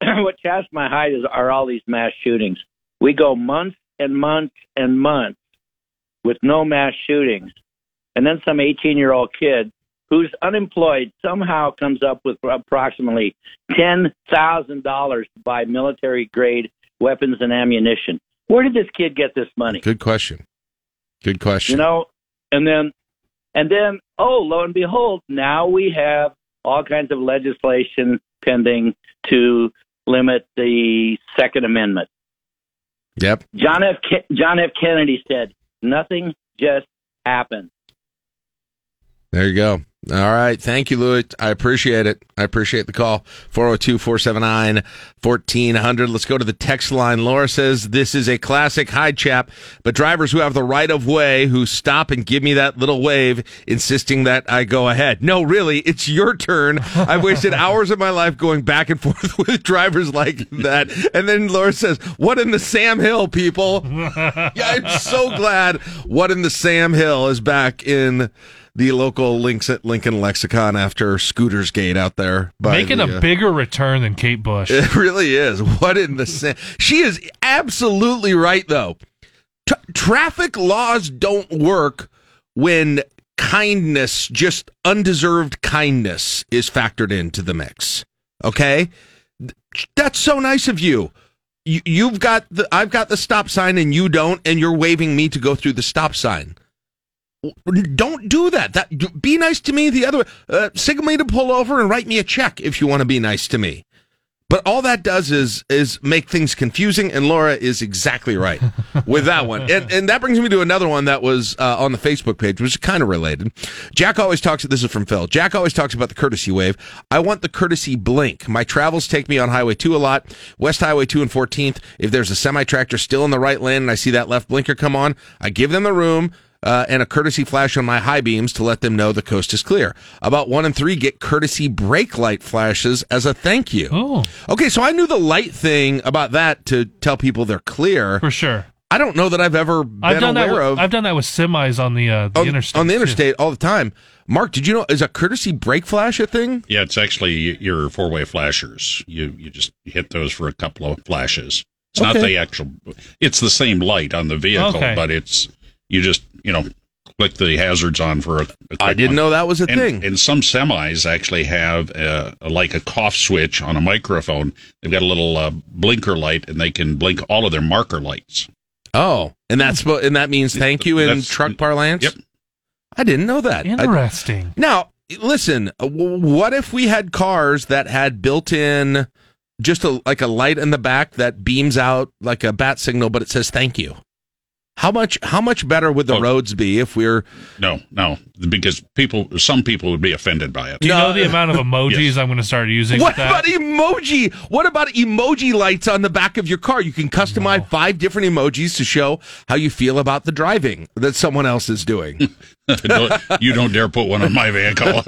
what chaps my hide is are all these mass shootings. We go months and months and months with no mass shootings, and then some 18 year old kid who's unemployed somehow comes up with approximately ten thousand dollars to buy military grade weapons and ammunition. Where did this kid get this money? Good question. Good question. You know, and then, and then, oh, lo and behold, now we have all kinds of legislation pending to limit the Second Amendment. Yep. John F. Ke- John F. Kennedy said, "Nothing just happened." There you go. All right. Thank you, Louis. I appreciate it. I appreciate the call. 402 479 1400. Let's go to the text line. Laura says, This is a classic high chap, but drivers who have the right of way who stop and give me that little wave, insisting that I go ahead. No, really, it's your turn. I've wasted hours of my life going back and forth with drivers like that. And then Laura says, What in the Sam Hill, people? yeah, I'm so glad What in the Sam Hill is back in the local links at Lincoln lexicon after Scooters Gate out there. Making the, a uh, bigger return than Kate Bush. It really is. What in the sa- She is absolutely right, though. Tra- traffic laws don't work when kindness, just undeserved kindness, is factored into the mix. Okay, that's so nice of you. you you've got the, I've got the stop sign, and you don't, and you're waving me to go through the stop sign. Don't do that. That be nice to me. The other way, uh, signal me to pull over and write me a check if you want to be nice to me. But all that does is is make things confusing, and Laura is exactly right with that one. And and that brings me to another one that was uh, on the Facebook page, which is kind of related. Jack always talks. This is from Phil. Jack always talks about the courtesy wave. I want the courtesy blink. My travels take me on Highway Two a lot, West Highway Two and Fourteenth. If there's a semi tractor still in the right lane and I see that left blinker come on, I give them the room uh, and a courtesy flash on my high beams to let them know the coast is clear. About one and three get courtesy brake light flashes as a thank you. Oh. Okay, so I knew the light thing about that to tell people they're clear. For sure. I don't know that I've ever been I've done that. aware With, of I've done that with semis on the uh, the on, interstate. on the too. interstate all the time. Mark, did you know is a courtesy brake flash a thing? Yeah, it's actually your four way flashers. You you just hit those for a couple of flashes. It's not the actual. It's the same light on the vehicle, Okay. but it's you just you know click the hazards on for a. a quick I didn't one. know that was a and, thing. And some semis actually have uh, like a cough switch on a microphone. They've got a little uh, blinker light, and they can blink all of their marker lights. Oh, and that's spo- and that means thank you in That's- truck parlance. Yep. I didn't know that. I- Interesting. Now, listen, uh, what if we had cars that had built in just a, like a light in the back that beams out like a bat signal, but it says thank you? How much how much better would Oh. the roads be if we're No, no, because people, some people would be offended by it. Do you No. know the amount of emojis Yes. I'm going to start using? What with that? about emoji? What about emoji lights on the back of your car? You can customize five different emojis to show how you feel about the driving that someone else is doing. Don't- you don't dare put one on my vehicle.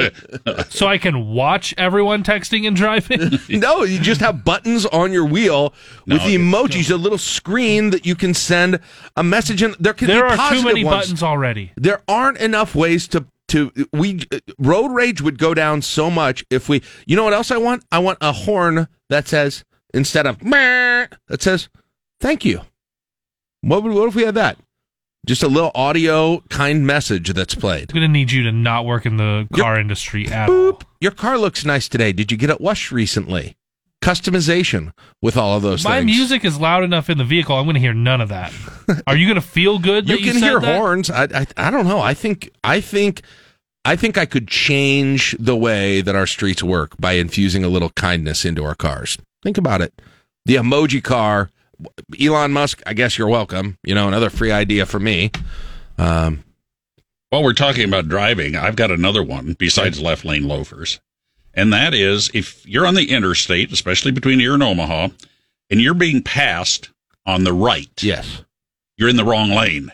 so I can watch everyone texting and driving. no, you just have buttons on your wheel with No, emojis, a little screen that you can send a message in. There can there be are too positive many ones. buttons already. There aren't enough ways to to we road rage would go down so much if we. You know what else I want? I want a horn that says instead of that says thank you. What would, what if we had that? Just a little audio kind message that's played. I'm going to need you to not work in the car industry at all. Your car looks nice today. Did you get it washed recently? Customization with all of those things. My things. music is loud enough in the vehicle. I'm going to hear none of that. Are you going to feel good? That you you, can said hear that? horns. I, I I don't know. I think I think I think I could change the way that our streets work by infusing a little kindness into our cars. Think about it. The emoji car. Elon Musk. I guess you're welcome. You know, another free idea for me. Um, While we're talking about driving, I've got another one besides left lane loafers. And that is if you're on the interstate, especially between here and Omaha, and you're being passed on the right. Yes. You're in the wrong lane.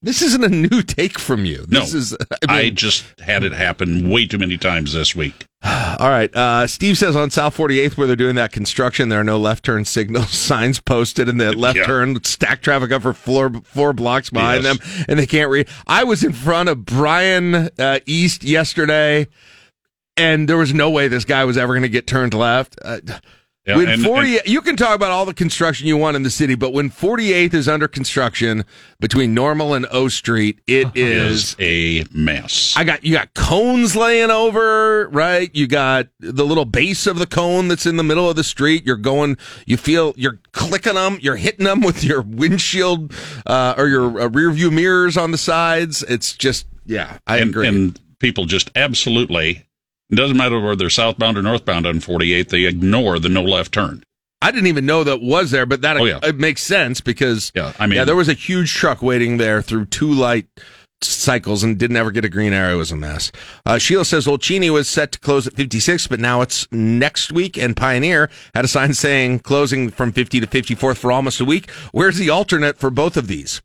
This isn't a new take from you. No. This is. I, mean- just had it happen way too many times this week. All right. Uh, Steve says on South 48th, where they're doing that construction, there are no left turn signal signs posted, and the left Yeah. turn stack traffic up for four, four blocks behind Yes. them, and they can't read. I was in front of Bryan uh, East yesterday, and there was no way this guy was ever going to get turned left. Uh, Yeah, when and- 40, you can talk about all the construction you want in the city, but when 48th is under construction between Normal and O Street, it is Is a mess. I got you got cones laying over, right? You got the little base of the cone that's in the middle of the street. You're going, you feel you're clicking them, you're hitting them with your windshield uh, or your uh, rear view mirrors on the sides. It's just, yeah, I and, agree. and people just absolutely it doesn't matter whether they're southbound or northbound on 48 they ignore the no left turn I didn't even know that was there, but that Oh, yeah. it makes sense because yeah i mean yeah, there was a huge truck waiting there through two light cycles and didn't ever get a green arrow. It was a mess. Uh, Sheila says Cheney was set to close at 56, but now it's next week. And Pioneer had a sign saying closing from 50 to 54th for almost a week. Where's the alternate for both of these?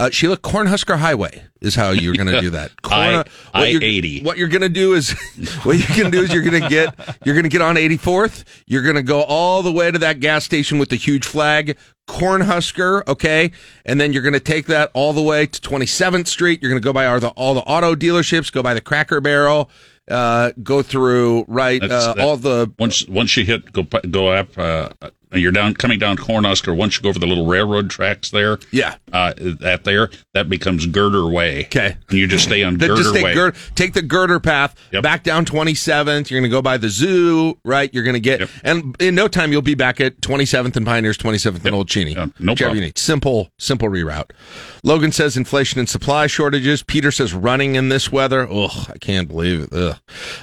Uh, Sheila, Cornhusker Highway is how you're going to do that. Corn, I- what you're- I-80. What you're going to do is, what you're going to do is you're going to get, you're going to get on 84th. You're going to go all the way to that gas station with the huge flag, Cornhusker. Okay. And then you're going to take that all the way to 27th Street. You're going to go by all the, all the auto dealerships, go by the Cracker Barrel, uh, go through, right, uh, all the, once once you hit go go up, uh, you're down coming down Cornhusker. Once you go over the little railroad tracks there, yeah, uh, that there that becomes Girder Way. Okay, and you just stay on Girder just take, Way. Take the girder path back down 27th. You're going to go by the zoo, right? You're going to get, and in no time, you'll be back at 27th and Pioneers, 27th and Old Cheney. no problem. you need. Simple, simple reroute. Logan says inflation and supply shortages. Peter says running in this weather. Ugh, I can't believe it. Ugh.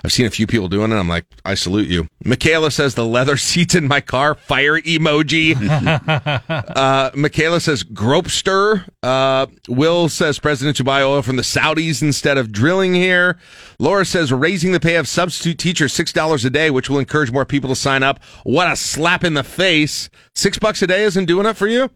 I've seen a few people doing it. I'm like, I salute you. Michaela says the leather seats in my car. Fire emoji. uh, Michaela says gropester. Uh, Will says President to buy oil from the Saudis instead of drilling here. Laura says raising the pay of substitute teachers six dollars a day, which will encourage more people to sign up. What a slap in the face! Six bucks a day isn't doing it for you.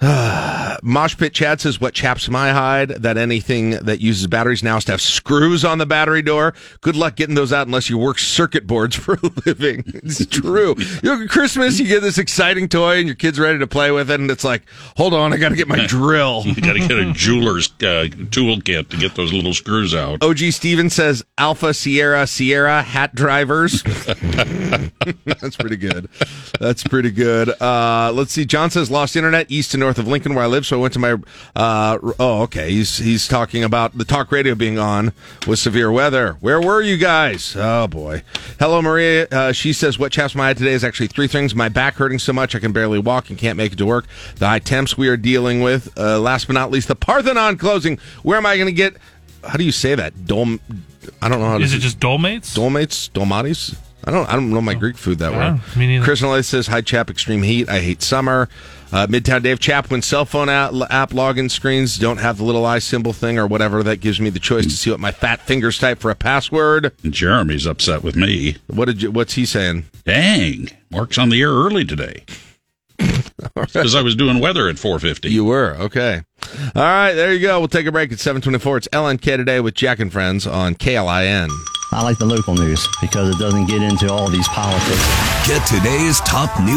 Mosh Pit Chad says, What chaps my hide that anything that uses batteries now has to have screws on the battery door. Good luck getting those out unless you work circuit boards for a living. It's true. You know, Christmas, you get this exciting toy and your kid's ready to play with it, and it's like, Hold on, I got to get my drill. you got to get a jeweler's uh, toolkit to get those little screws out. OG Stevens says, Alpha Sierra Sierra hat drivers. That's pretty good. That's pretty good. Uh, let's see. John says lost internet east and north of Lincoln where I live, so I went to my. Uh, oh, okay. He's he's talking about the talk radio being on with severe weather. Where were you guys? Oh boy. Hello, Maria. Uh, she says what chaps my head today is actually three things. My back hurting so much I can barely walk and can't make it to work. The high temps we are dealing with. Uh, last but not least, the Parthenon closing. Where am I going to get? How do you say that? Dom. I don't know how. to Is it just Dolmates? Dolmates? Dolmatis? I don't. I don't know my Greek food that well. me neither. Chris Nolley says, "Hi, chap. Extreme heat. I hate summer." Uh, Midtown Dave Chap, when cell phone app, app login screens don't have the little eye symbol thing or whatever, that gives me the choice to see what my fat fingers type for a password. Jeremy's upset with me. What did you? What's he saying? Dang, Mark's on the air early today. Because I was doing weather at 4:50. You were okay. All right, there you go. We'll take a break at seven twenty-four. It's LNK today with Jack and Friends on KLIN. I like the local news because it doesn't get into all these politics. Get today's top news.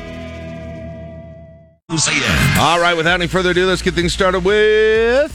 All right, without any further ado, let's get things started with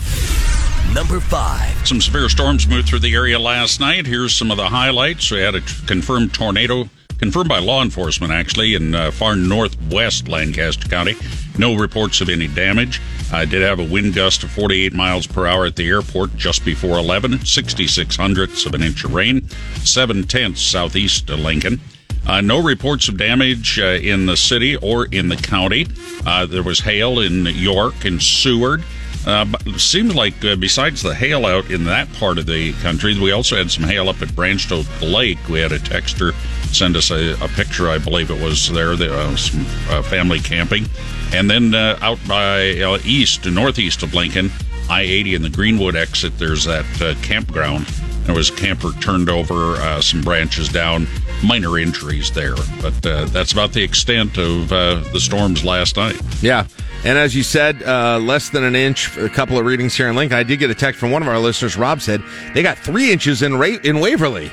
number five. Some severe storms moved through the area last night. Here's some of the highlights. We had a confirmed tornado, confirmed by law enforcement actually, in uh, far northwest Lancaster County. No reports of any damage. I did have a wind gust of 48 miles per hour at the airport just before 11, 66 hundredths of an inch of rain, seven tenths southeast of Lincoln. Uh, no reports of damage uh, in the city or in the county. Uh, there was hail in York and Seward. Uh, but seems like uh, besides the hail out in that part of the country, we also had some hail up at Branched Oak Lake. We had a texter send us a, a picture, I believe it was there, uh, some family camping. And then out by east, northeast of Lincoln, I 80 and the Greenwood exit, there's that campground There was camper turned over, uh, some branches down, minor injuries there. But uh, that's about the extent of uh, the storms last night. Yeah. And as you said, uh, less than an inch, a couple of readings here in Lincoln. I did get a text from one of our listeners. Rob said they got three inches in, Ra- in Waverly,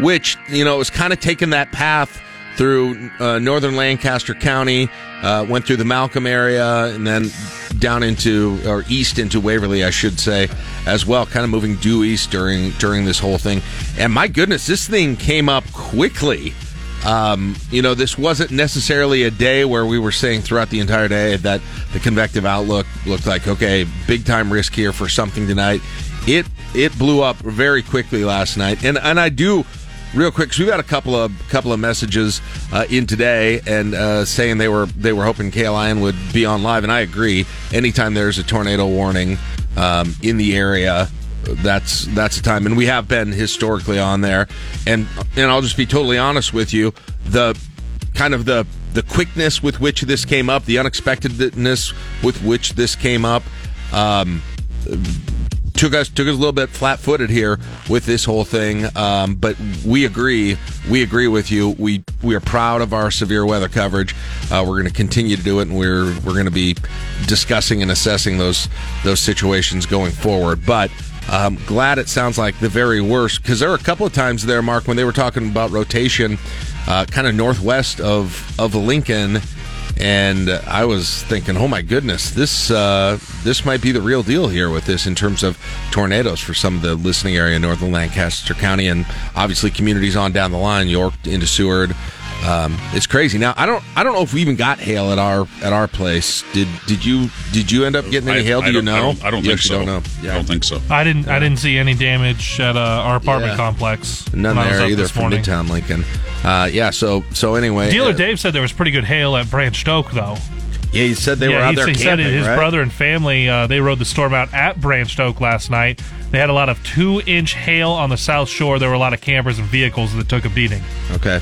which, you know, was kind of taking that path through uh, northern Lancaster County, uh, went through the Malcolm area, and then down into or east into Waverly, I should say, as well. Kind of moving due east during during this whole thing. And my goodness, this thing came up quickly. Um, you know, this wasn't necessarily a day where we were saying throughout the entire day that the convective outlook looked like okay, big time risk here for something tonight. It it blew up very quickly last night, and and I do real quick because we've got a couple of couple of messages uh, in today and uh, saying they were they were hoping KLIN would be on live, and I agree. Anytime there's a tornado warning um, in the area, that's that's the time, and we have been historically on there. And and I'll just be totally honest with you, the kind of the the quickness with which this came up, the unexpectedness with which this came up. Um, took us took us a little bit flat footed here with this whole thing, um, but we agree. We agree with you. We we are proud of our severe weather coverage. Uh, we're going to continue to do it, and we're we're going to be discussing and assessing those those situations going forward. But um, glad it sounds like the very worst because there were a couple of times there, Mark, when they were talking about rotation, uh, kind of northwest of of Lincoln and I was thinking, oh my goodness, this uh, this might be the real deal here with this in terms of tornadoes for some of the listening area, northern Lancaster County, and obviously communities on down the line, York into Seward. Um, it's crazy. Now I don't I don't know if we even got hail at our at our place. Did did you did you end up getting any I- hail? I Do you don't- I know? don't- I don't think actually so. Don't know. Yeah. I don't think so. I didn't. I didn't see any damage at uh, our apartment Yeah. complex. None when I was there either this from morning. Midtown Lincoln. Uh, yeah. So so anyway, Dealer uh, Dave said there was pretty good hail at Branch Oak, though. Yeah, he said they yeah, were out he, there he said his right? brother and family uh, they rode the storm out at Branch Oak last night. They had a lot of two-inch hail on the South Shore. There were a lot of campers and vehicles that took a beating. Okay.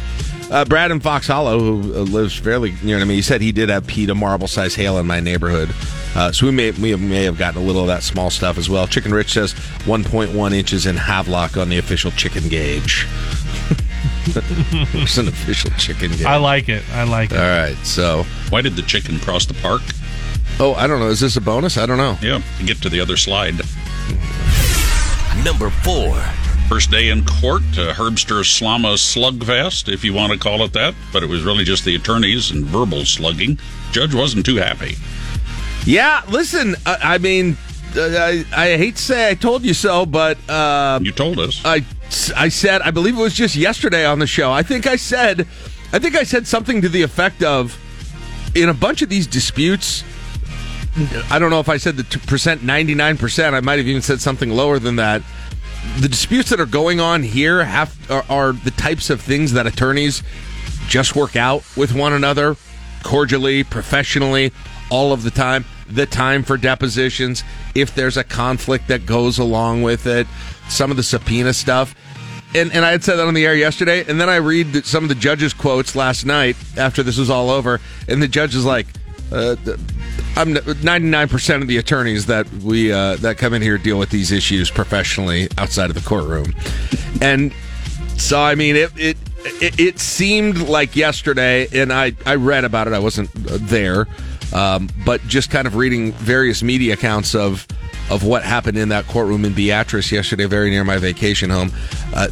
Uh, Brad in Fox Hollow, who uh, lives fairly near to me, he said he did have PETA marble size hail in my neighborhood. Uh, so we may we may have gotten a little of that small stuff as well. Chicken Rich says 1.1 inches in Havelock on the official chicken gauge. There's an official chicken gauge. I like it. I like it. All right, so why did the chicken cross the park? Oh, I don't know. Is this a bonus? I don't know. Yeah, to get to the other slide. Number four. First day in court, uh, Herbster Slama slugfest, if you want to call it that, but it was really just the attorneys and verbal slugging. Judge wasn't too happy. Yeah, listen. I, I mean, uh, I, I hate to say I told you so, but uh, you told us. I I said I believe it was just yesterday on the show. I think I said I think I said something to the effect of in a bunch of these disputes. I don't know if I said the percent ninety nine percent. I might have even said something lower than that. The disputes that are going on here have are, are the types of things that attorneys just work out with one another cordially, professionally, all of the time. The time for depositions, if there's a conflict that goes along with it, some of the subpoena stuff. And, and I had said that on the air yesterday, and then I read some of the judges' quotes last night after this was all over, and the judge is like, uh, "I'm 99 percent of the attorneys that we uh, that come in here deal with these issues professionally outside of the courtroom," and so I mean it it it, it seemed like yesterday, and I I read about it. I wasn't uh, there, um, but just kind of reading various media accounts of of what happened in that courtroom in Beatrice yesterday, very near my vacation home. Uh,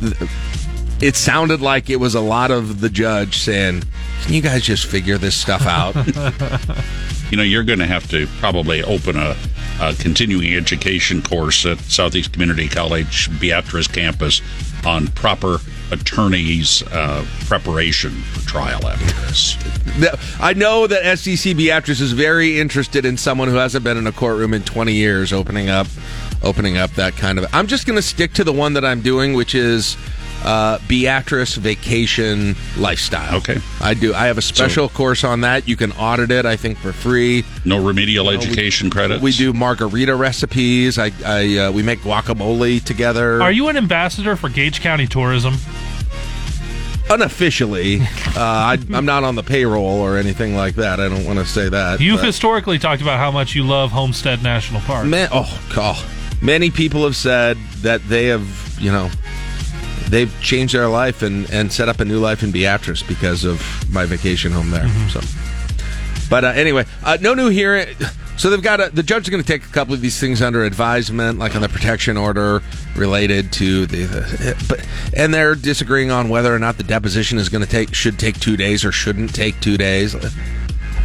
it sounded like it was a lot of the judge saying, "Can you guys just figure this stuff out?" you know, you're going to have to probably open a, a continuing education course at Southeast Community College Beatrice campus on proper attorneys' uh, preparation for trial after this. I know that SEC Beatrice is very interested in someone who hasn't been in a courtroom in 20 years, opening up, opening up that kind of. I'm just going to stick to the one that I'm doing, which is uh, Beatrice Vacation Lifestyle. Okay, I do. I have a special course on that. You can audit it, I think, for free. No remedial we- education credits. We do margarita recipes. I, I uh, we make guacamole together. Are you an ambassador for Gage County Tourism? unofficially? uh, I, I'm not on the payroll or anything like that. I don't want to say that. You've but- historically talked about how much you love Homestead National Park. Man, oh, God. Many people have said that they have, you know, they've changed their life and, and set up a new life in Beatrice because of my vacation home there. So, but uh, anyway, uh, no new hearing. So they've got a, the judge is going to take a couple of these things under advisement, like on the protection order related to the, the but and they're disagreeing on whether or not the deposition is going to take should take two days or shouldn't take two days.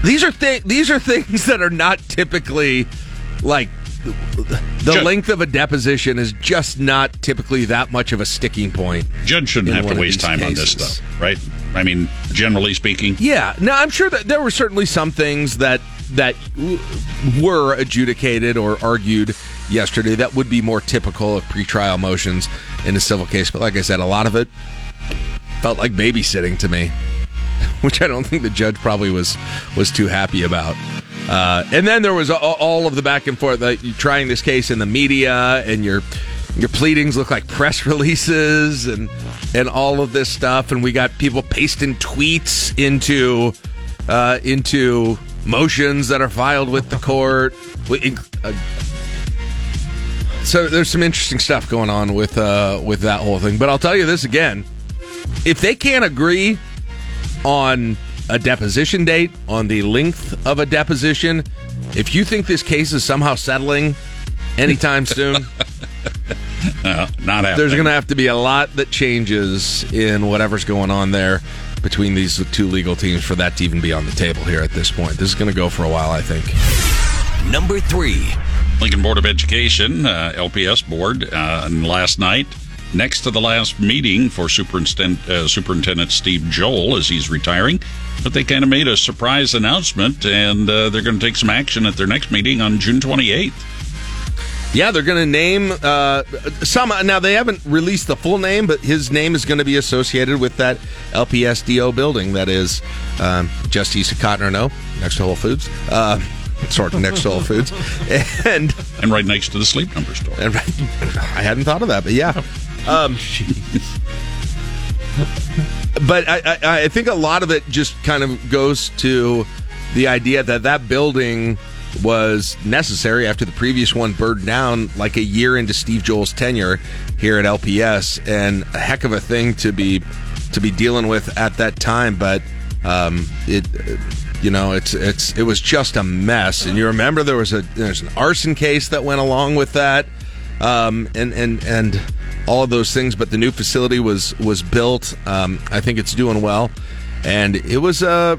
These are th- these are things that are not typically like the length of a deposition is just not typically that much of a sticking point. Judge shouldn't have to waste time on this stuff, right? I mean, generally speaking. Yeah. Now I'm sure that there were certainly some things that that were adjudicated or argued yesterday that would be more typical of pretrial motions in a civil case. But like I said, a lot of it felt like babysitting to me, which I don't think the judge probably was was too happy about. Uh, and then there was all of the back and forth, like trying this case in the media, and your your pleadings look like press releases, and and all of this stuff, and we got people pasting tweets into uh, into motions that are filed with the court. Uh, So there's some interesting stuff going on with uh, with that whole thing. But I'll tell you this again: if they can't agree on a deposition date, on the length of a deposition, if you think this case is somehow settling anytime soon, Uh, not happening. there's going to have to be a lot that changes in whatever's going on there between these two legal teams for that to even be on the table here at this point. This is going to go for a while, I think. Number three. Lincoln Board of Education, uh, LPS board, uh, and last night, next to the last meeting for Superintendent, uh, Superintendent Steve Joel as he's retiring, but they kind of made a surprise announcement, and uh, they're going to take some action at their next meeting on June 28th. Yeah, they're going to name uh, some. Now they haven't released the full name, but his name is going to be associated with that LPSDO building that is um, just east of Cotton or No, next to Whole Foods. Uh, sort of next to Whole Foods, and and right next to the Sleep Number store. And right, I hadn't thought of that, but yeah. Um, but I, I, I think a lot of it just kind of goes to the idea that that building was necessary after the previous one burned down like a year into Steve Joel's tenure here at LPS and a heck of a thing to be to be dealing with at that time. But um, it you know it's it's it was just a mess. And you remember there was a there's an arson case that went along with that. Um, and and and all of those things. But the new facility was was built. Um, I think it's doing well, and it was uh,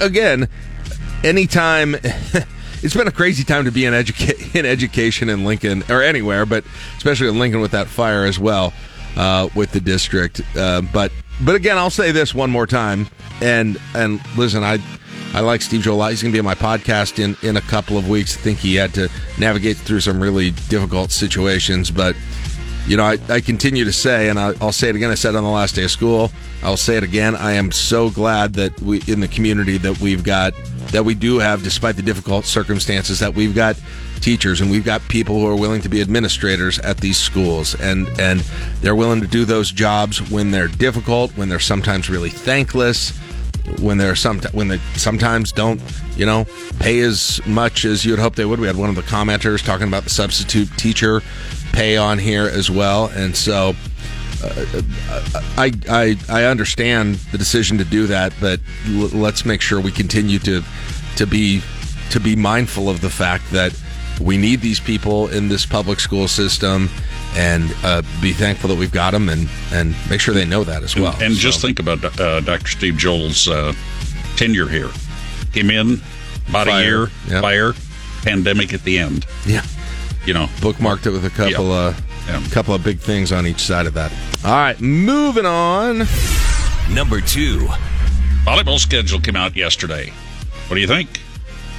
again anytime. It's been a crazy time to be in, educa- in education in Lincoln or anywhere, but especially in Lincoln with that fire as well uh, with the district. Uh, but but again, I'll say this one more time, and and listen, I I like Steve Joel. a lot. He's going to be on my podcast in, in a couple of weeks. I think he had to navigate through some really difficult situations. But, you know, I, I continue to say, and I, I'll say it again, I said on the last day of school, I'll say it again. I am so glad that we, in the community, that we've got, that we do have, despite the difficult circumstances, that we've got teachers and we've got people who are willing to be administrators at these schools and and they're willing to do those jobs when they're difficult when they're sometimes really thankless when they're some when they sometimes don't you know pay as much as you would hope they would. We had one of the commenters talking about the substitute teacher pay on here as well, and so. Uh, I, I I understand the decision to do that, but l- let's make sure we continue to to be to be mindful of the fact that we need these people in this public school system, and uh, be thankful that we've got them, and and make sure they know that as well. And just think about uh, Dr. Steve Joel's uh, tenure here. Came in about Fire. a year, Yep. fire, pandemic at the end. Yeah. You know, bookmarked it with a couple uh couple of big things on each side of that. All right, moving on. Number two. Volleyball schedule came out yesterday. What do you think?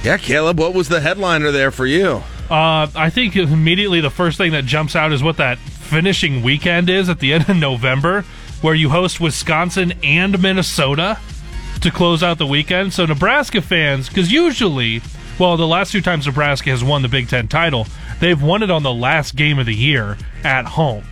Yeah, Caleb, what was the headliner there for you? Uh, I think immediately the first thing that jumps out is what that finishing weekend is at the end of November, where you host Wisconsin and Minnesota to close out the weekend. So Nebraska fans, because usually, well, the last two times Nebraska has won the Big Ten title, they've won it on the last game of the year at home.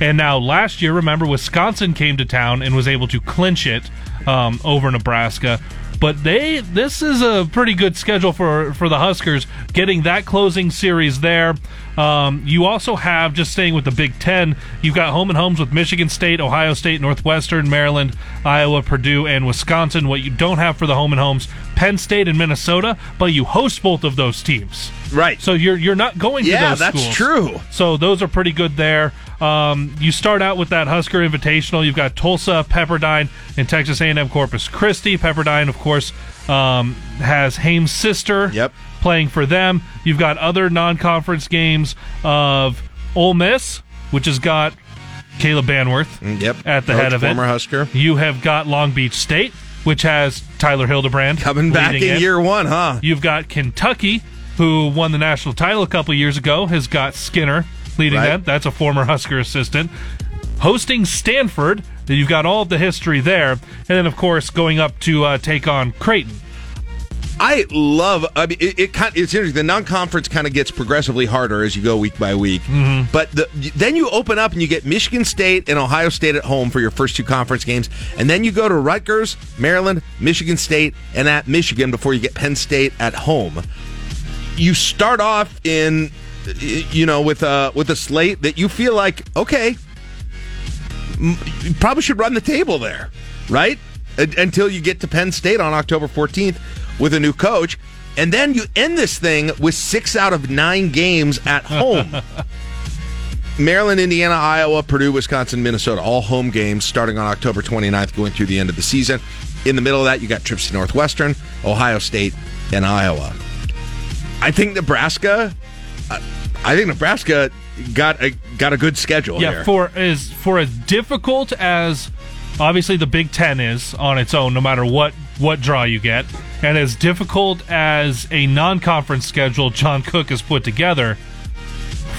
And now last year, remember, Wisconsin came to town and was able to clinch it um, over Nebraska. But they this is a pretty good schedule for for the Huskers getting that closing series there. Um, you also have just staying with the Big Ten. You've got home and homes with Michigan State, Ohio State, Northwestern, Maryland, Iowa, Purdue, and Wisconsin. What you don't have for the home and homes, Penn State and Minnesota, but you host both of those teams. Right. So you're you're not going to Yeah, those that's schools. true. So those are pretty good there. Um, you start out with that Husker Invitational. You've got Tulsa, Pepperdine, and Texas A&M Corpus Christi. Pepperdine, of course, um, has Hames' sister yep. playing for them. You've got other non-conference games of Ole Miss, which has got Kayla Banwarth yep. at the Coach, head of it. former Husker. You have got Long Beach State, which has Tyler Hildebrand Coming back in it. year one, huh? You've got Kentucky, who won the national title a couple years ago, has got Skinner leading Right. that. That's a former Husker assistant. Hosting Stanford, you've got all the history there. And then, of course, going up to uh, take on Creighton. I love. I mean, it, it kind. It's interesting. The non-conference kind of gets progressively harder as you go week by week. Mm-hmm. But the, then you open up and you get Michigan State and Ohio State at home for your first two conference games, and then you go to Rutgers, Maryland, Michigan State, and at Michigan before you get Penn State at home. You start off in, you know, with a with a slate that you feel like okay, you probably should run the table there, right? Until you get to Penn State on October 14th with a new coach. And then you end this thing with six out of nine games at home. Maryland, Indiana, Iowa, Purdue, Wisconsin, Minnesota, all home games starting on October 29th, going through the end of the season. In the middle of that, you got trips to Northwestern, Ohio State, and Iowa. I think Nebraska. I- I think Nebraska got a got a good schedule Yeah, here. for as for as difficult as obviously the Big Ten is on its own, no matter what what draw you get, and as difficult as a non-conference schedule John Cook has put together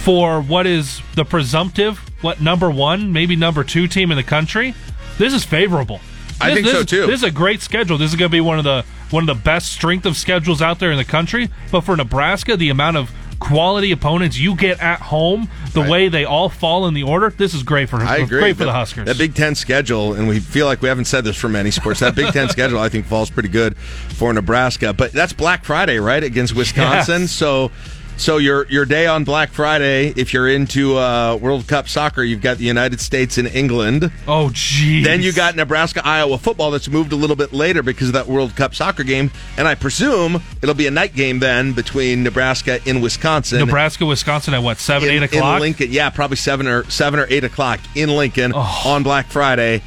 for what is the presumptive, what number one, maybe number two team in the country, this is favorable. I This- think this so, too. This is a great schedule. This is going to be one of the one of the best strength of schedules out there in the country. But for Nebraska, the amount of quality opponents you get at home, the way they all fall in the order, this is great for I agree. great for the Huskers. That Big Ten schedule, and we feel like we haven't said this for many sports. That Big Ten schedule, I think, falls pretty good for Nebraska. But that's Black Friday, right, against Wisconsin. Yes. So, so your your day on Black Friday, if you're into uh, World Cup soccer, you've got the United States and England. Oh, geez. Then you got Nebraska Iowa football that's moved a little bit later because of that World Cup soccer game, and I presume it'll be a night game then between Nebraska and Wisconsin. Nebraska, Wisconsin at what seven, in, eight o'clock? in Lincoln. Yeah, probably seven or seven or eight o'clock in Lincoln Oh. on Black Friday.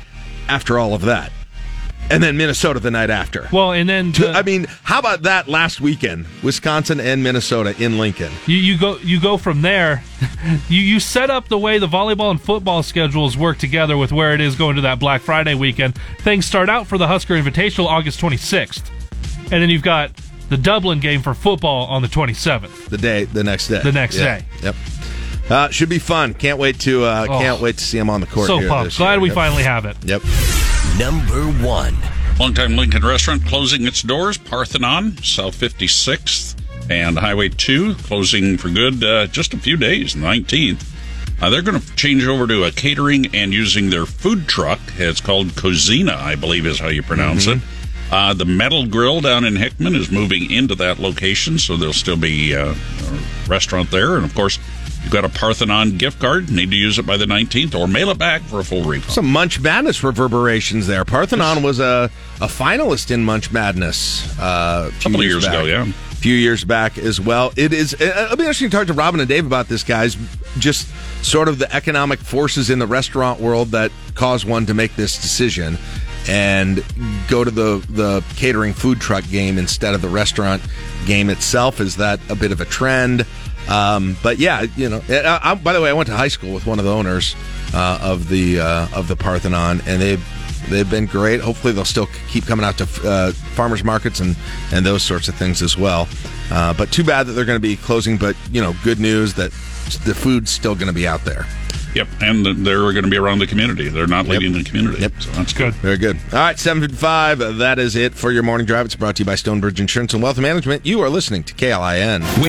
After all of that, and then Minnesota the night after. Well, and then To- I mean, how about that last weekend? Wisconsin and Minnesota in Lincoln. You, you go you go from there. You you set up the way the volleyball and football schedules work together with where it is going to that Black Friday weekend. Things start out for the Husker Invitational August 26th, and then you've got the Dublin game for football on the 27th. The day, the next day, The next Yeah. day. Yep. Uh, should be fun. Can't wait to uh, Oh. can't wait to see him on the court. So here pumped! Glad year. we Yep. finally have it. Yep. Number one. Longtime Lincoln restaurant closing its doors, Parthenon, South 56th, and Highway 2 closing for good uh, just a few days, 19th. Uh, they're going to change over to a catering and using their food truck. It's called Cozina, I believe is how you pronounce it. Uh, the Metal Grill down in Hickman is moving into that location, so there'll still be uh, a restaurant there. And of course, you've got a Parthenon gift card. Need to use it by the 19th or mail it back for a full refund. Some Munch Madness reverberations there. Parthenon was a, a finalist in Munch Madness uh, a few Couple years back. ago, yeah. A few years back as well. It is. uh, It'll be interesting to talk to Robin and Dave about this, guys. Just sort of the economic forces in the restaurant world that cause one to make this decision and go to the the catering food truck game instead of the restaurant game itself. Is that a bit of a trend? Um, but yeah, you know. I, I, by the way, I went to high school with one of the owners uh, of the uh, of the Parthenon, and they they've been great. Hopefully, they'll still keep coming out to uh, farmers markets and and those sorts of things as well. Uh, but too bad that they're going to be closing. But you know, good news that the food's still going to be out there. Yep, and they're going to be around the community. They're not leaving the community. Yep, so that's good. Very good. All right, seven five. That is it for your morning drive. It's brought to you by Stonebridge Insurance and Wealth Management. You are listening to KLIN.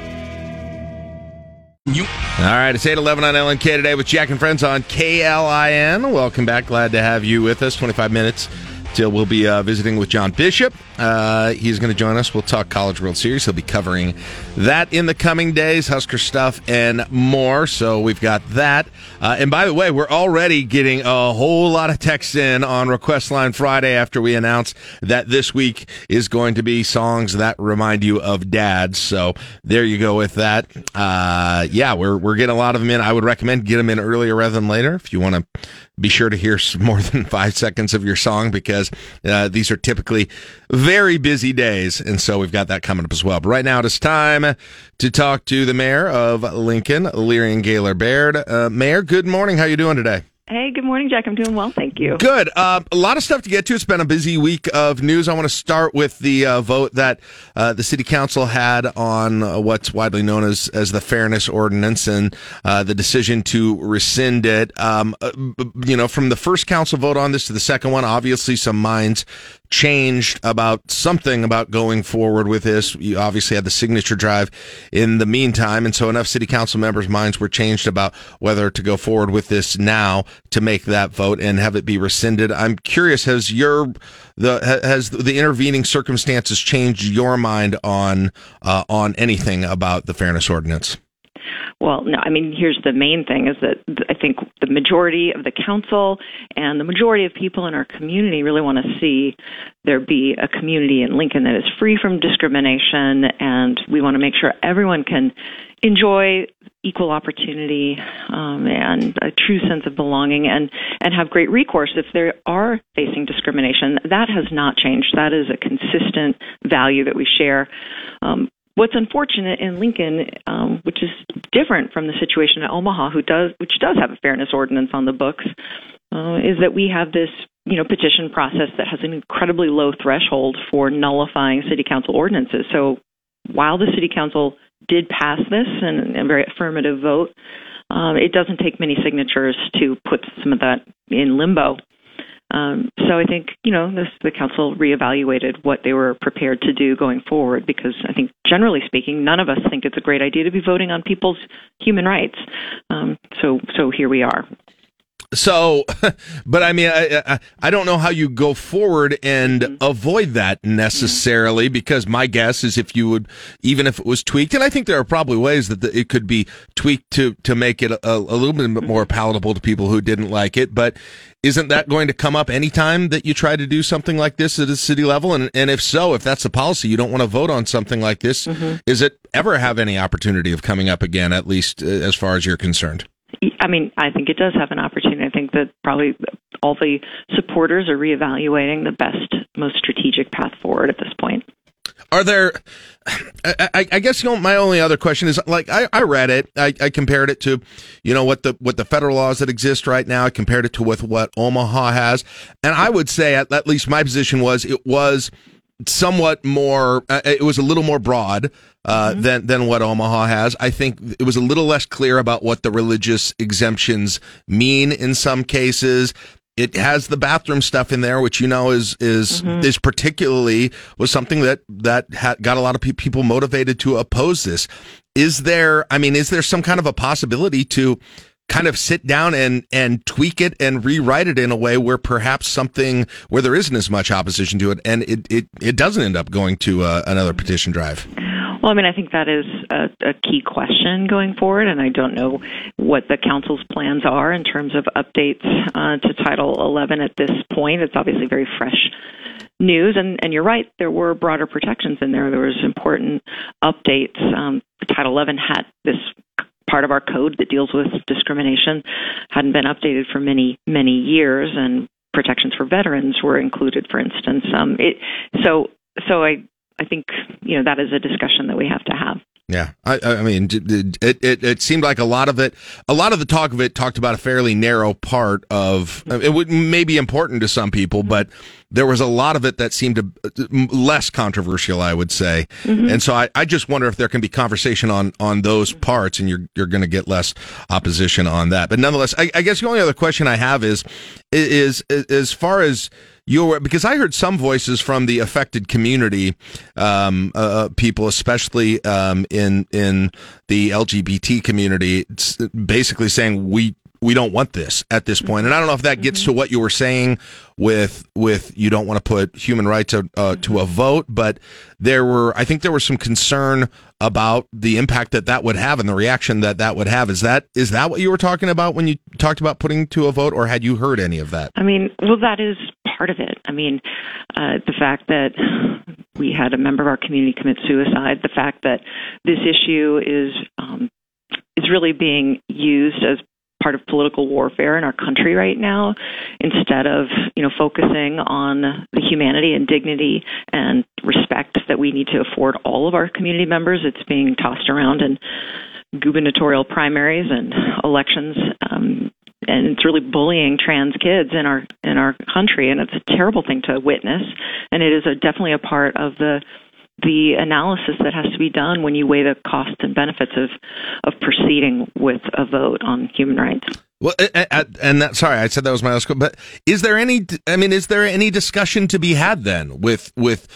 All right, it's 811 on LNK today with Jack and Friends on KLIN. Welcome back. Glad to have you with us. 25 minutes till we'll be uh, visiting with John Bishop. Uh, he's going to join us. We'll talk College World Series. He'll be covering that in the coming days, Husker stuff and more. So we've got that. Uh, and by the way, we're already getting a whole lot of texts in on Request Line Friday after we announced that this week is going to be songs that remind you of dads. So there you go with that. Uh, yeah, we're we're getting a lot of them in. I would recommend get them in earlier rather than later if you want to be sure to hear more than five seconds of your song because uh, these are typically very busy days. And so we've got that coming up as well. But right now it is time to talk to the mayor of Lincoln, Leirion Gaylor Baird. Uh, mayor, good morning. How are you doing today? Hey, good morning, Jack. I'm doing well, thank you. Good. Uh, a lot of stuff to get to. It's been a busy week of news. I want to start with the uh, vote that uh, the city council had on uh, what's widely known as as the fairness ordinance and uh, the decision to rescind it. Um, uh, you know, from the first council vote on this to the second one, obviously some minds changed about something about going forward with this. You obviously had the signature drive in the meantime, and so enough city council members' minds were changed about whether to go forward with this now to make that vote and have it be rescinded. I'm curious, has your the has the intervening circumstances changed your mind on uh, on anything about the fairness ordinance? Well, no, I mean, here's the main thing is that I think the majority of the council and the majority of people in our community really want to see there be a community in Lincoln that is free from discrimination, and we want to make sure everyone can enjoy equal opportunity um, and a true sense of belonging and and have great recourse if they are facing discrimination. That has not changed. That is a consistent value that we share um, What's unfortunate in Lincoln, um, which is different from the situation at Omaha, who does which does have a fairness ordinance on the books, uh, is that we have this you know petition process that has an incredibly low threshold for nullifying city council ordinances. So while the city council did pass this and a very affirmative vote, um, it doesn't take many signatures to put some of that in limbo. Um, so I think you know this, the council reevaluated what they were prepared to do going forward because I think generally speaking, none of us think it's a great idea to be voting on people's human rights. Um, so so here we are. So, but I mean, I, I, I don't know how you go forward and mm-hmm. avoid that necessarily mm-hmm. because my guess is if you would, even if it was tweaked, and I think there are probably ways that the, it could be tweaked to, to make it a, a little bit more mm-hmm. palatable to people who didn't like it. But isn't that going to come up anytime that you try to do something like this at a city level? And, and if so, if that's the policy, you don't want to vote on something like this, mm-hmm. is it ever have any opportunity of coming up again, at least uh, as far as you're concerned? I mean, I think it does have an opportunity. I think that probably all the supporters are reevaluating the best, most strategic path forward at this point. Are there? I, I, guess you know my only other question is like I, I read it. I, I, compared it to, you know, what the what the federal laws that exist right now. I compared it to with what Omaha has, and I would say at, at least my position was it was somewhat more. Uh, it was a little more broad uh, mm-hmm. than than what Omaha has. I think it was a little less clear about what the religious exemptions mean in some cases. It has the bathroom stuff in there, which you know is is mm-hmm. is particularly was something that that ha- got a lot of pe- people motivated to oppose this. Is there? I mean, is there some kind of a possibility to kind of sit down and and tweak it and rewrite it in a way where perhaps something where there isn't as much opposition to it and it it, it doesn't end up going to uh, another petition drive. Well, I mean, I think that is a, a, key question going forward, and I don't know what the council's plans are in terms of updates uh, to Title 11 at this point. It's obviously very fresh news. And, and you're right, there were broader protections in there. There was important updates. Um, Title 11 had this part of our code that deals with discrimination hadn't been updated for many many years and protections for veterans were included for instance. Um, it, so so i i think you know that is a discussion that we have to have yeah, I, I mean, it, it, it seemed like a lot of it, a lot of the talk of it talked about a fairly narrow part of it. Would may be important to some people, but there was a lot of it that seemed to, less controversial, I would say. Mm-hmm. And so I, I just wonder if there can be conversation on on those parts, and you're you're going to get less opposition on that. But nonetheless, I, I guess the only other question I have is is, is as far as your because I heard some voices from the affected community, um, uh, uh people, especially um, in in the LGBT community, basically saying we we don't want this at this point. And I don't know if that gets to what you were saying with with you don't want to put human rights uh, uh, to a vote, but there were I think there was some concern about the impact that that would have and the reaction that that would have. Is that is that what you were talking about when you talked about putting to a vote, or had you heard any of that? I mean, well, that is part of it. I mean, uh, the fact that we had a member of our community commit suicide, the fact that this issue is um, is really being used as part of political warfare in our country right now instead of you know focusing on the humanity and dignity and respect that we need to afford all of our community members. It's being tossed around in gubernatorial primaries and elections um, and it's really bullying trans kids in our in our country and it's a terrible thing to witness. And it is a, definitely a part of the the analysis that has to be done when you weigh the costs and benefits of of proceeding with a vote on human rights. Well, and that sorry, I said that was my last question. But is there any? I mean, is there any discussion to be had then with with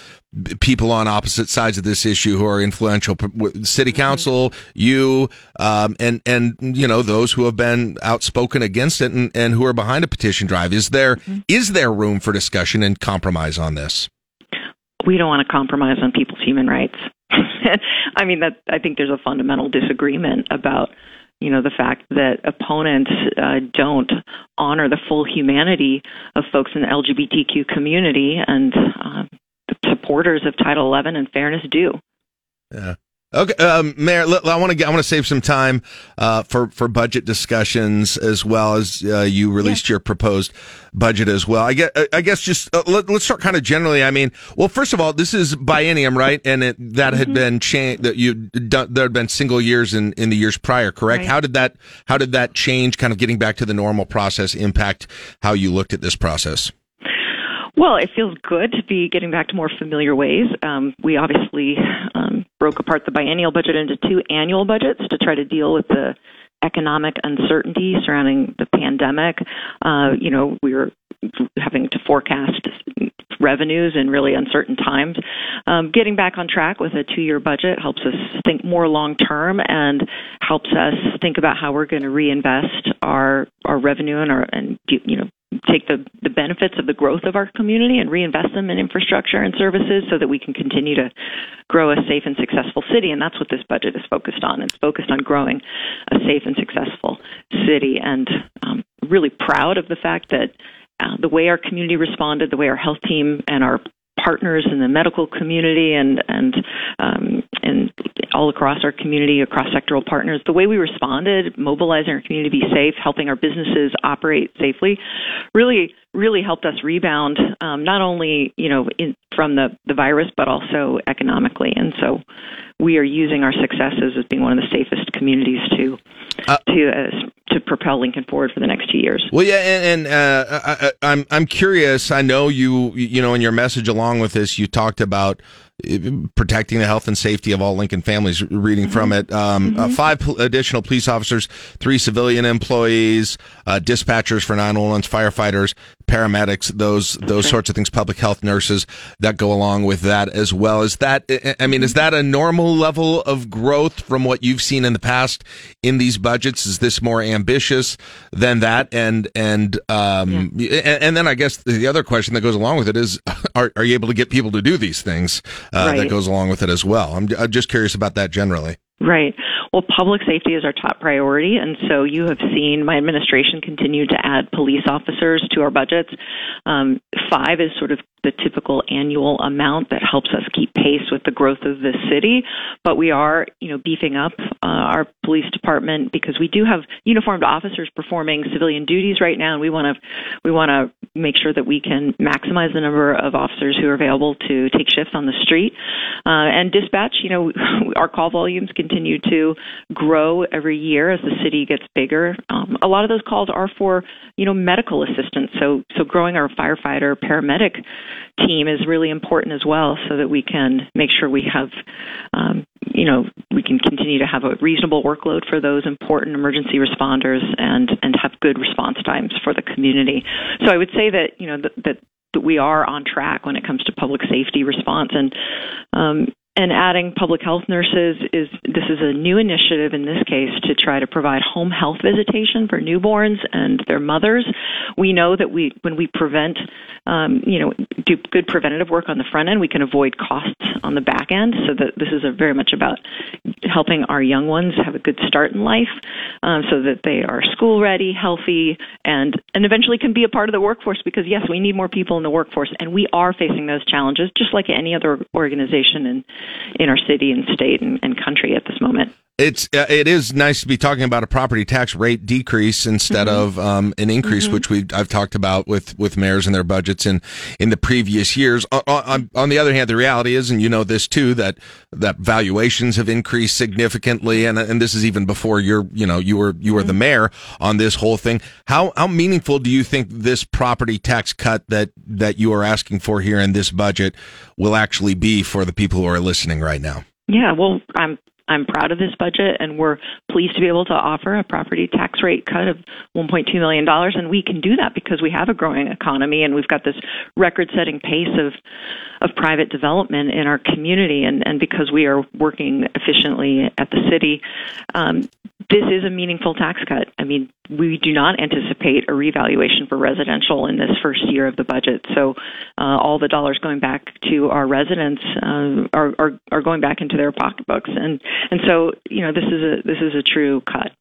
people on opposite sides of this issue who are influential? City mm-hmm. council, you, um, and and you know those who have been outspoken against it and, and who are behind a petition drive. Is there mm-hmm. is there room for discussion and compromise on this? We don't want to compromise on people's human rights. I mean that I think there's a fundamental disagreement about you know the fact that opponents uh, don't honor the full humanity of folks in the LGBTQ community and uh, supporters of Title XI and fairness do. Yeah. Okay, um, Mayor, I want to I want to save some time uh, for for budget discussions as well as uh, you released yeah. your proposed budget as well. I guess I guess just uh, let, us start kind of generally. I mean, well, first of all, this is biennium, right? And it, that mm-hmm. had been changed. That you done, there had been single years in in the years prior, correct? Right. How did that how did that change? Kind of getting back to the normal process impact how you looked at this process. Well, it feels good to be getting back to more familiar ways. Um, we obviously um, broke apart the biennial budget into two annual budgets to try to deal with the economic uncertainty surrounding the pandemic. Uh, you know, we were having to forecast revenues in really uncertain times. Um, getting back on track with a two year budget helps us think more long term and helps us think about how we're going to reinvest our, our revenue and our, and, you know, take the, the benefits of the growth of our community and reinvest them in infrastructure and services so that we can continue to grow a safe and successful city. And that's what this budget is focused on. It's focused on growing a safe and successful city. And um, really proud of the fact that uh, the way our community responded, the way our health team and our partners in the medical community and and um, and all across our community, across sectoral partners, the way we responded, mobilizing our community to be safe, helping our businesses operate safely, really really helped us rebound um, not only you know in, from the the virus but also economically. And so we are using our successes as being one of the safest communities to uh, to uh, to propel Lincoln forward for the next two years. Well, yeah, and, and uh, I, I'm I'm curious. I know you you know in your message along with this, you talked about protecting the health and safety of all Lincoln families. Reading from it, um, mm-hmm. uh, five pl- additional police officers, three civilian employees, uh, dispatchers for 911, firefighters, paramedics, those those sorts of things, public health nurses that go along with that as well. Is that I mean, is that a normal level of growth from what you've seen in the past in these budgets? Is this more ambitious than that? And and um, yeah. and, and, then I guess the other question that goes along with it is, are are you able to get people to do these things? Uh, right. that goes along with it as well. I'm, I'm just curious about that generally. Right. Well, public safety is our top priority, and so you have seen my administration continue to add police officers to our budgets. Um, five is sort of the typical annual amount that helps us keep pace with the growth of the city. But we are, you know, beefing up uh, our police department because we do have uniformed officers performing civilian duties right now, and we want to we want to make sure that we can maximize the number of officers who are available to take shifts on the street uh, and dispatch. You know, our call volumes continue to grow every year as the city gets bigger. Um, a lot of those calls are for you know medical assistance. So so growing our firefighter paramedic team is really important as well, so that we can make sure we have um, you know we can continue to have a reasonable workload for those important emergency responders and and have good response times for the community. So I would say that you know that, that we are on track when it comes to public safety response and um, and adding public health nurses is this is a new initiative in this case to try to provide home health visitation for newborns and their mothers. We know that we when we prevent, um, you know, do good preventative work on the front end, we can avoid costs on the back end. So that this is a very much about helping our young ones have a good start in life, um, so that they are school ready, healthy, and and eventually can be a part of the workforce. Because yes, we need more people in the workforce, and we are facing those challenges just like any other organization and in our city and state and, and country at this moment. It's uh, it is nice to be talking about a property tax rate decrease instead Mm-hmm. of um, an increase, Mhm. which we I've talked about with with mayors and their budgets in in the previous years. On, on, on the other hand, the reality is, and you know this too, that that valuations have increased significantly, and and this is even before you're you know you were you were the mayor on this whole thing. How how meaningful do you think this property tax cut that that you are asking for here in this budget will actually be for the people who are listening right now? Yeah, well, I'm I'm proud of this budget, and we're pleased to be able to offer a property tax rate cut of 1.2 million dollars, and we can do that because we have a growing economy, and we've got this record-setting pace of of private development in our community, and and because we are working efficiently at the city. Um, this is a meaningful tax cut. I mean, we do not anticipate a revaluation for residential in this first year of the budget. So, uh, all the dollars going back to our residents uh, are, are are going back into their pocketbooks, and and so you know this is a this is a true cut.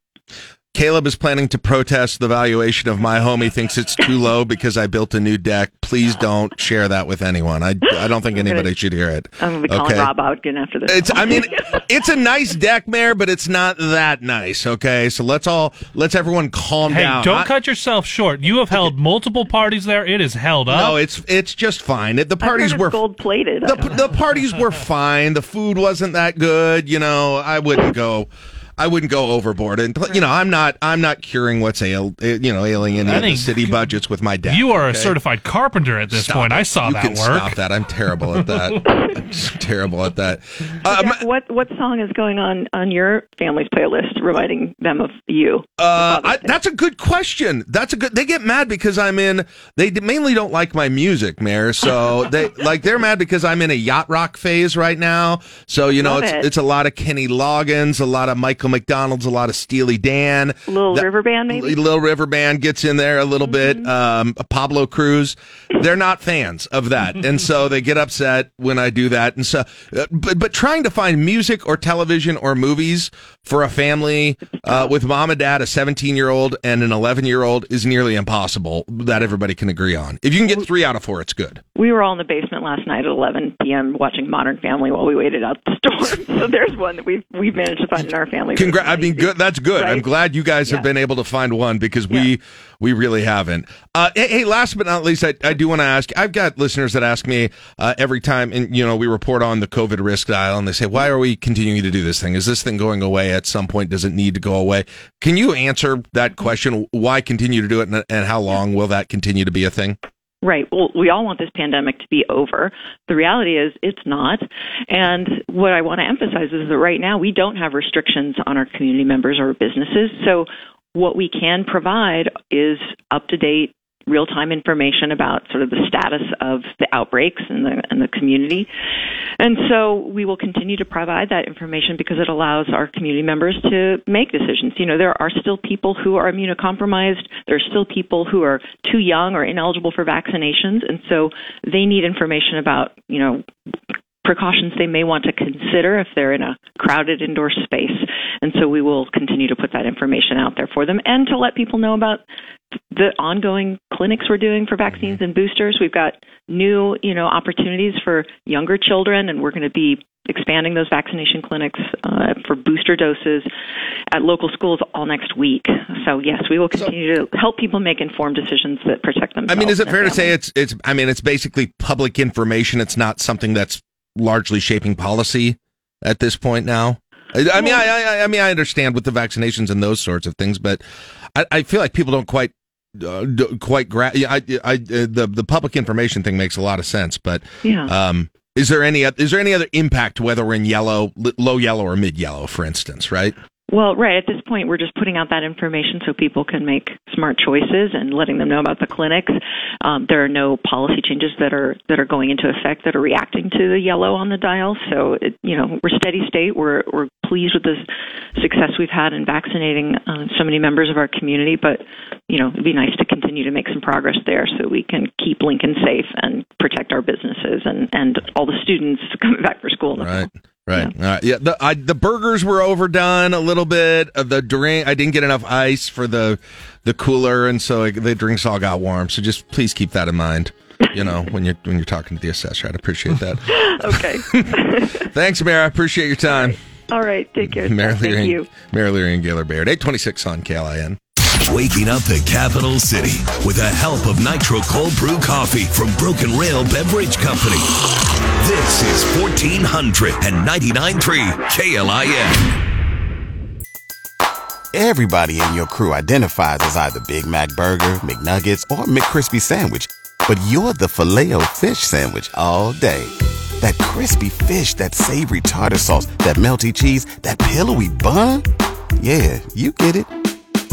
Caleb is planning to protest the valuation of my home. He thinks it's too low because I built a new deck. Please don't share that with anyone. I, I don't think anybody should hear it. I'm going to be calling Rob Ogden after this. It's I mean it's a nice deck, Mayor, but it's not that nice. Okay, so let's all let's everyone calm Hey, down. don't I- cut yourself short. You have held multiple parties there. It is held up. No, it's it's just fine. It- The parties were gold plated. The, the parties were fine. The food wasn't that good. You know, I wouldn't go. I wouldn't go overboard, and you know, I'm not. I'm not curing what's ail, you know, ailing any I of the think city budgets with my dad. you are a okay? certified carpenter at this Stop point. it. I saw you that can work. Stop that. I'm terrible at that. I'm terrible at that. Uh, Jack, what what song is going on on your family's playlist, reminding them of you? Uh, I, that's a good question. That's a good. They get mad because I'm in. They d- mainly don't like my music, Mayor. So they like they're mad because I'm in a yacht rock phase right now. So you know, Love it's it. it's a lot of Kenny Loggins, a lot of Michael McDonald's, a lot of Steely Dan. Little River Band, maybe. Little River Band gets in there a little Mm-hmm. bit. Um, Pablo Cruise, they're not fans of that, and so they get upset when I do that. And so, uh, but but trying to find music or television or movies for a family uh, with mom and dad, a 17 year old and an 11 year old is nearly impossible. That everybody can agree on. If you can get three out of four, it's good. We were all in the basement last night at 11 p.m. watching Modern Family while we waited out the storm. so there's one that we've we've managed to find in our family. Congra- I mean, good. That's good. I'm glad you guys have been able to find one because we we really haven't. Uh, hey, hey, last but not least, I, I do want to ask. I've got listeners that ask me uh, every time, and you know, we report on the COVID risk dial, and they say, "Why are we continuing to do this thing? Is this thing going away at some point? Does it need to go away?" Can you answer that question? Why continue to do it, and, and how long will that continue to be a thing? Right. Well, we all want this pandemic to be over. The reality is it's not. And what I want to emphasize is that right now we don't have restrictions on our community members or businesses. So what we can provide is up to date real time information about sort of the status of the outbreaks in the in the community. And so we will continue to provide that information because it allows our community members to make decisions. You know, there are still people who are immunocompromised. There are still people who are too young or ineligible for vaccinations. And so they need information about, you know, precautions they may want to consider if they're in a crowded indoor space. And so we will continue to put that information out there for them and to let people know about the ongoing clinics we're doing for vaccines and boosters. We've got new, you know, opportunities for younger children, and we're going to be expanding those vaccination clinics uh, for booster doses at local schools all next week. So yes, we will continue to help people make informed decisions that protect themselves. I mean, is it fair to say it's it's? I mean, it's basically public information. It's not something that's largely shaping policy at this point now. I, I mean, I, I I mean, I understand with the vaccinations and those sorts of things, but I, I feel like people don't quite. Uh, d- quite gra- yeah, I, I, uh, the the public information thing makes a lot of sense, but Yeah. um, is there any is there any other impact whether we're in yellow, low yellow, or mid yellow, for instance? Right? Well, right. At this point, we're just putting out that information so people can make smart choices and letting them know about the clinics. Um, there are no policy changes that are that are going into effect that are reacting to the yellow on the dial. So, it, you know, we're steady state. We're we're pleased with the success we've had in vaccinating uh, so many members of our community. But you know, it'd be nice to continue to make some progress there so we can keep Lincoln safe and protect our businesses and and all the students coming back for school. in the Right. Right. All right. Yeah. The I, the burgers were overdone a little bit. Uh, the drink I didn't get enough ice for the the cooler, and so like, the drinks all got warm. So just please keep that in mind. You know when you're when you're talking to the assessor, I'd appreciate that. okay. Thanks, Mayor. I appreciate your time. All right. Take care. Thank Leary, you. Mayor Leirion Gaylor Baird. Eight twenty six on KLIN. Waking up the capital city with the help of Nitro Cold Brew Coffee from Broken Rail Beverage Company. This is 1499.3 KLIN. Everybody in your crew identifies as either Big Mac Burger, McNuggets, or McCrispy Sandwich. But you're the filet fish Sandwich all day. That crispy fish, that savory tartar sauce, that melty cheese, that pillowy bun. Yeah, you get it.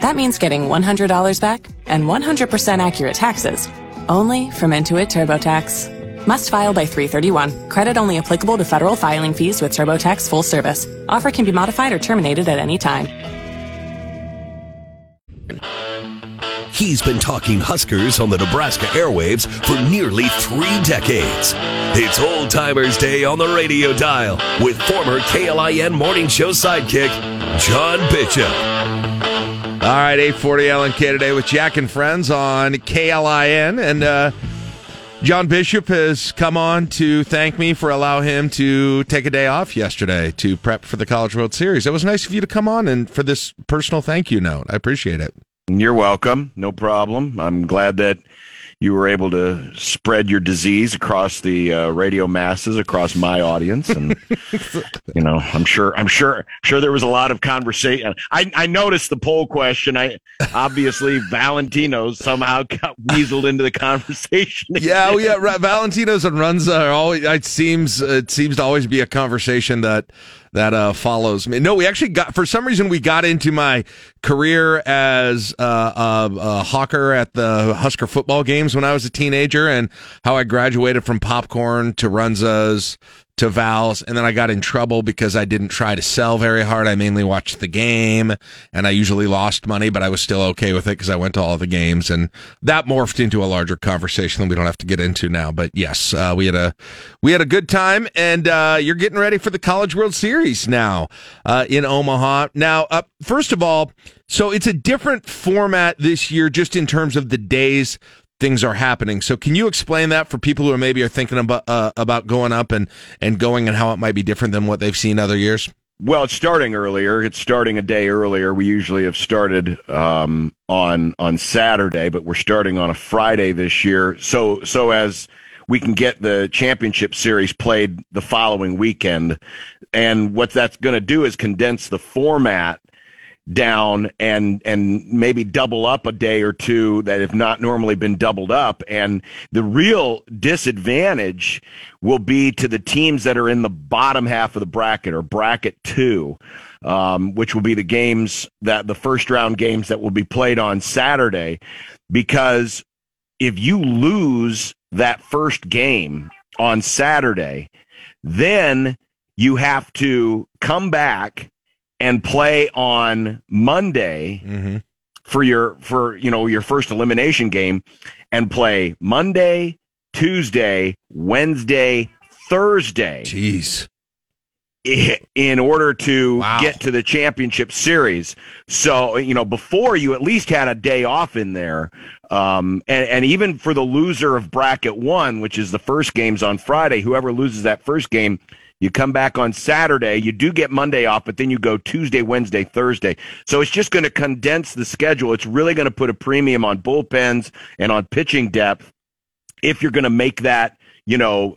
That means getting $100 back and 100% accurate taxes only from Intuit TurboTax. Must file by 331. Credit only applicable to federal filing fees with TurboTax full service. Offer can be modified or terminated at any time. He's been talking Huskers on the Nebraska airwaves for nearly three decades. It's Old Timers Day on the radio dial with former KLIN morning show sidekick, John Bishop. All right, 840 LNK today with Jack and Friends on KLIN. And uh, John Bishop has come on to thank me for allowing him to take a day off yesterday to prep for the College World Series. It was nice of you to come on and for this personal thank you note. I appreciate it. You're welcome. No problem. I'm glad that you were able to spread your disease across the uh, radio masses, across my audience, and you know, I'm sure, I'm sure, sure there was a lot of conversation. I, I noticed the poll question. I obviously Valentino somehow got weaseled into the conversation. yeah, well, yeah. Ra- Valentino's and Runza are always. It seems it seems to always be a conversation that that uh, follows me. No, we actually got for some reason we got into my career as uh, a, a hawker at the Husker football games when I was a teenager, and how I graduated from popcorn to Runzas to Val's, and then I got in trouble because I didn't try to sell very hard. I mainly watched the game, and I usually lost money, but I was still okay with it because I went to all the games, and that morphed into a larger conversation that we don't have to get into now. But yes, uh, we had a we had a good time, and uh, you're getting ready for the College World Series now uh, in Omaha. Now, uh, first of all, so it's a different format this year, just in terms of the days things are happening. So can you explain that for people who are maybe are thinking about uh, about going up and and going and how it might be different than what they've seen other years? Well, it's starting earlier. It's starting a day earlier. We usually have started um, on on Saturday, but we're starting on a Friday this year. So so as we can get the championship series played the following weekend, and what that's going to do is condense the format down and and maybe double up a day or two that have not normally been doubled up. And the real disadvantage will be to the teams that are in the bottom half of the bracket or bracket 2 um, which will be the games that the first round games that will be played on Saturday. Because if you lose that first game on Saturday then you have to come back and play on Monday Mm-hmm. for your for you know your first elimination game and play Monday, Tuesday, Wednesday, Thursday. Jeez. In order to get to the championship series. So, you know, before you at least had a day off in there. Um, and, and even for the loser of bracket one, which is the first games on Friday, whoever loses that first game, you come back on Saturday. You do get Monday off, but then you go Tuesday, Wednesday, Thursday. So it's just going to condense the schedule. It's really going to put a premium on bullpens and on pitching depth if you're going to make that, you know,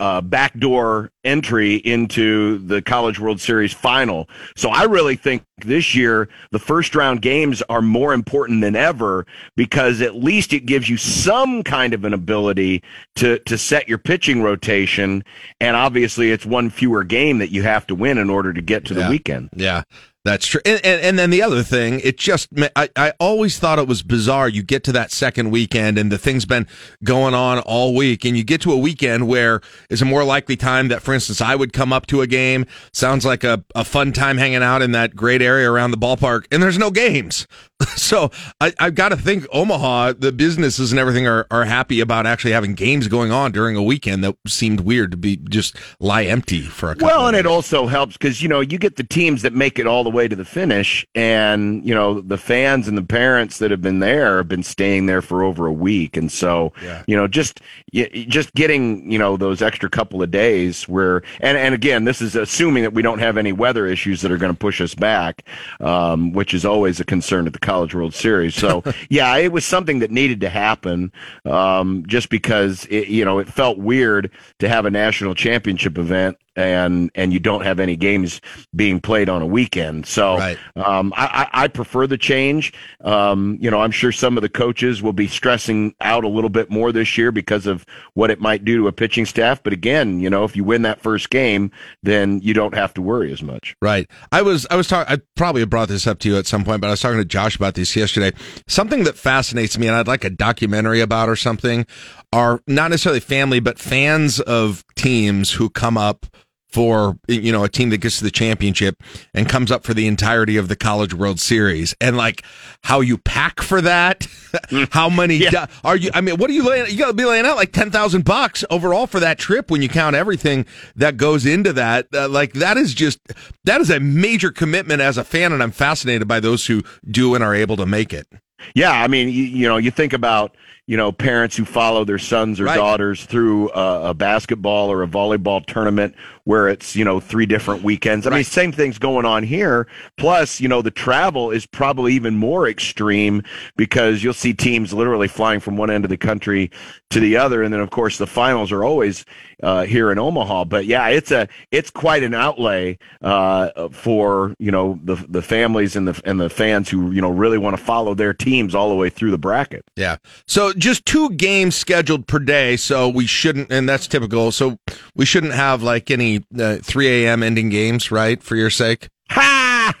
uh, backdoor entry into the College World Series final. So I really think this year the first round games are more important than ever because at least it gives you some kind of an ability to to set your pitching rotation. And obviously, it's one fewer game that you have to win in order to get to the weekend. Yeah, that's true. And, and and then the other thing, it just I I always thought it was bizarre. You get to that second weekend, and the thing's been going on all week, and you get to a weekend where is a more likely time that, for instance, I would come up to a game. Sounds like a, a fun time hanging out in that great area around the ballpark, and there's no games. so I, I've got to think Omaha, the businesses and everything are, are happy about actually having games going on during a weekend that seemed weird to be just lie empty for a couple. Well, and it also helps because you know you get the teams that make it all the way to the finish, and you know the fans and the parents that have been there have been staying there for over a week, and so Yeah. you know just just getting you know those extra couple of days where, and and again, this is assuming that we don't have any weather issues that are going to push us back, um, which is always a concern at the College World Series. So yeah, it was something that needed to happen, um, just because it, you know it felt weird to have a national championship event and and you don't have any games being played on a weekend. So um, I, I I prefer the change. Um, you know, I'm sure some of the coaches will be stressing out a little bit more this year because of what it might do to a pitching staff. But again, you know, if you win that first game, then you don't have to worry as much. Right. I was I was talking I probably brought this up to you at some point, but I was talking to Josh about this yesterday. Something that fascinates me and I'd like a documentary about or something are not necessarily family, but fans of teams who come up for you know a team that gets to the championship and comes up for the entirety of the college world series. And like how you pack for that how many do- are you i mean what are you laying you gotta be laying out like 10000 bucks overall for that trip when you count everything that goes into that. Uh, like that is just that is a major commitment as a fan and i'm fascinated by those who do and are able to make it. Yeah, I mean, you, you know, you think about you know parents who follow their sons or Right. daughters through a, a basketball or a volleyball tournament where it's you know three different weekends. I mean, same thing's going on here. Plus, you know, the travel is probably even more extreme because you'll see teams literally flying from one end of the country to the other, and then of course the finals are always uh, here in Omaha. But yeah, it's a it's quite an outlay uh, for you know the the families and the and the fans who you know really want to follow their teams all the way through the bracket. Yeah. So just two games scheduled per day. So we shouldn't, and that's typical. So we shouldn't have like any uh, 3 a.m. ending games, right? For your sake. Ha!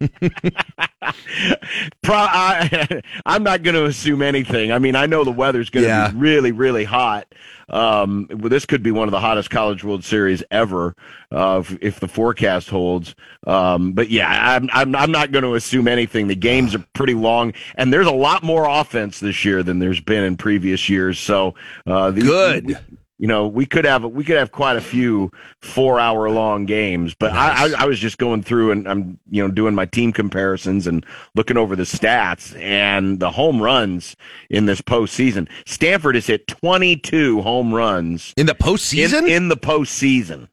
Pro, I, I'm not going to assume anything. I mean, I know the weather's going to Yeah. be really, really hot. Um, this could be one of the hottest College World Series ever uh, if, if the forecast holds. Um, but yeah, I'm, I'm, I'm not going to assume anything. The games are pretty long, and there's a lot more offense this year than there's been in previous years. So uh, the, Good. You know, we could have we could have quite a few four hour long games. But I, I, I was just going through and I'm you know doing my team comparisons and looking over the stats and the home runs in this postseason. Stanford has hit 22 home runs in the postseason. In, in the postseason,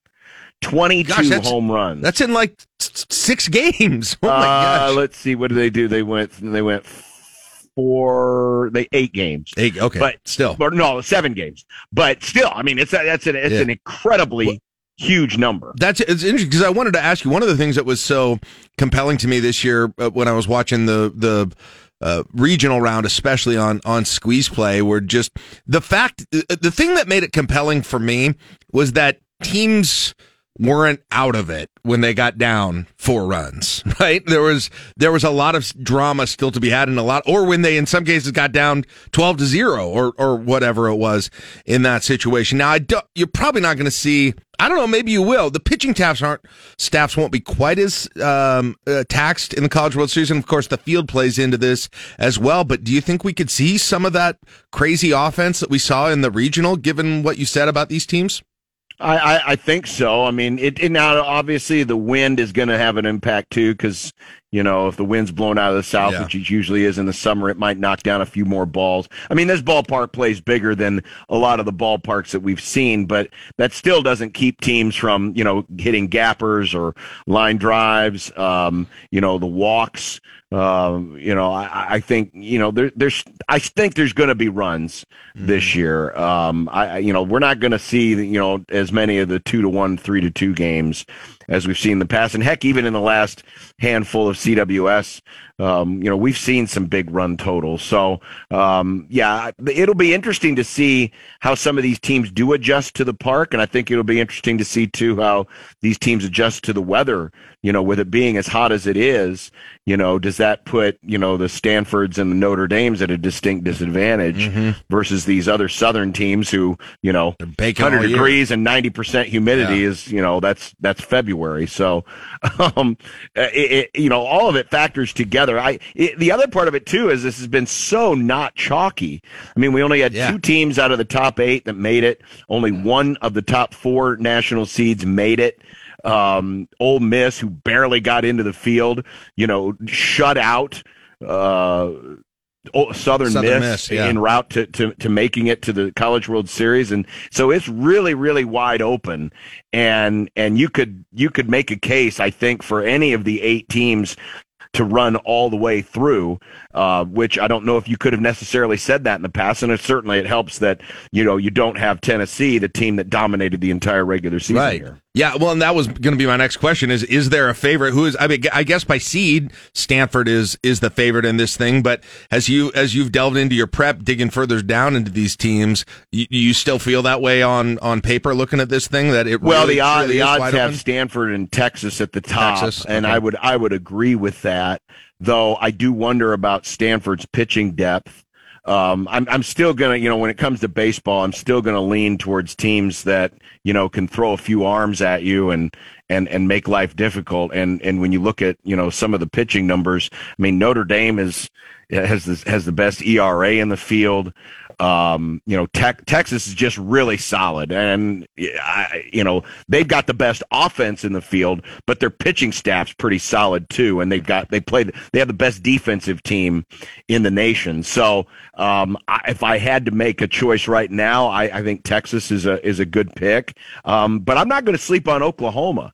22 Gosh, home runs. That's in like six games. Oh my uh, gosh. let's see. What did they do? They went. They went four. They eight games. Eight. Okay. but still. or no, seven games. But still, I mean, it's a, that's an it's Yeah. an incredibly huge number. That's it's interesting because I wanted to ask you one of the things that was so compelling to me this year uh, when I was watching the the uh, regional round, especially on on squeeze play, were just the fact uh, the thing that made it compelling for me was that teams weren't out of it when they got down four runs, right? There was there was a lot of drama still to be had and a lot or when they in some cases got down 12 to 0 or or whatever it was in that situation. Now I don't, you're probably not going to see I don't know, maybe you will. The pitching staffs aren't staffs won't be quite as um, uh, taxed in the College World Series, and of course the field plays into this as well. But do you think we could see some of that crazy offense that we saw in the regional, given what you said about these teams? I, I, I think so. I mean, it, it now obviously the wind is going to have an impact too, because you know if the wind's blowing out of the south, Yeah. which it usually is in the summer, it might knock down a few more balls. I mean, this ballpark plays bigger than a lot of the ballparks that we've seen, but that still doesn't keep teams from you know hitting gappers or line drives. Um, you know the walks. Um, you know, I, I think you know there, there's I think there's going to be runs this year. Um, I I- you know we're not going to see you know as many of the two to one, three to two games as we've seen in the past, and heck, even in the last handful of CWS, um, you know we've seen some big run totals. So um, yeah, it'll be interesting to see how some of these teams do adjust to the park, and I think it'll be interesting to see too how these teams adjust to the weather. You know, with it being as hot as it is, you know, does that put you know the Stanfords and the Notre Dames at a distinct disadvantage versus these other Southern teams who you know baking 100 degrees and 90 percent humidity Yeah. is you know that's that's February. So, um, it, it, you know, all of it factors together. I it, the other part of it too is this has been so not chalky. I mean, we only had two teams out of the top eight that made it. Only one of the top four national seeds made it. Um, Ole Miss, who barely got into the field, you know, shut out. Uh, Southern, Southern Miss, Miss, yeah. en route to, to, to making it to the College World Series, and so it's really really wide open, and and you could you could make a case I think for any of the eight teams to run all the way through, uh, which I don't know if you could have necessarily said that in the past, and it certainly it helps that you know you don't have Tennessee, the team that dominated the entire regular season right. here. Yeah, well, and that was going to be my next question: is is there a favorite? Who is? I mean, I guess by seed, Stanford is is the favorite in this thing. But as you as you've delved into your prep, digging further down into these teams, you, you still feel that way on on paper, looking at this thing that it Well, really, the, odd, truly the odds have open? Stanford and Texas at the top, Texas, and. I would I would agree with that. Though I do wonder about Stanford's pitching depth. Um, I'm I'm still gonna you know when it comes to baseball, I'm still gonna lean towards teams that you know can throw a few arms at you and and and make life difficult. And and when you look at you know some of the pitching numbers, I mean Notre Dame is has the, has the best ERA in the field. Um, you know, Texas is just really solid, and I, you know they've got the best offense in the field, but their pitching staff's pretty solid too, and they've got they played they have the best defensive team in the nation. So, um, I, if I had to make a choice right now, I, I think Texas is a is a good pick, um, but I'm not going to sleep on Oklahoma.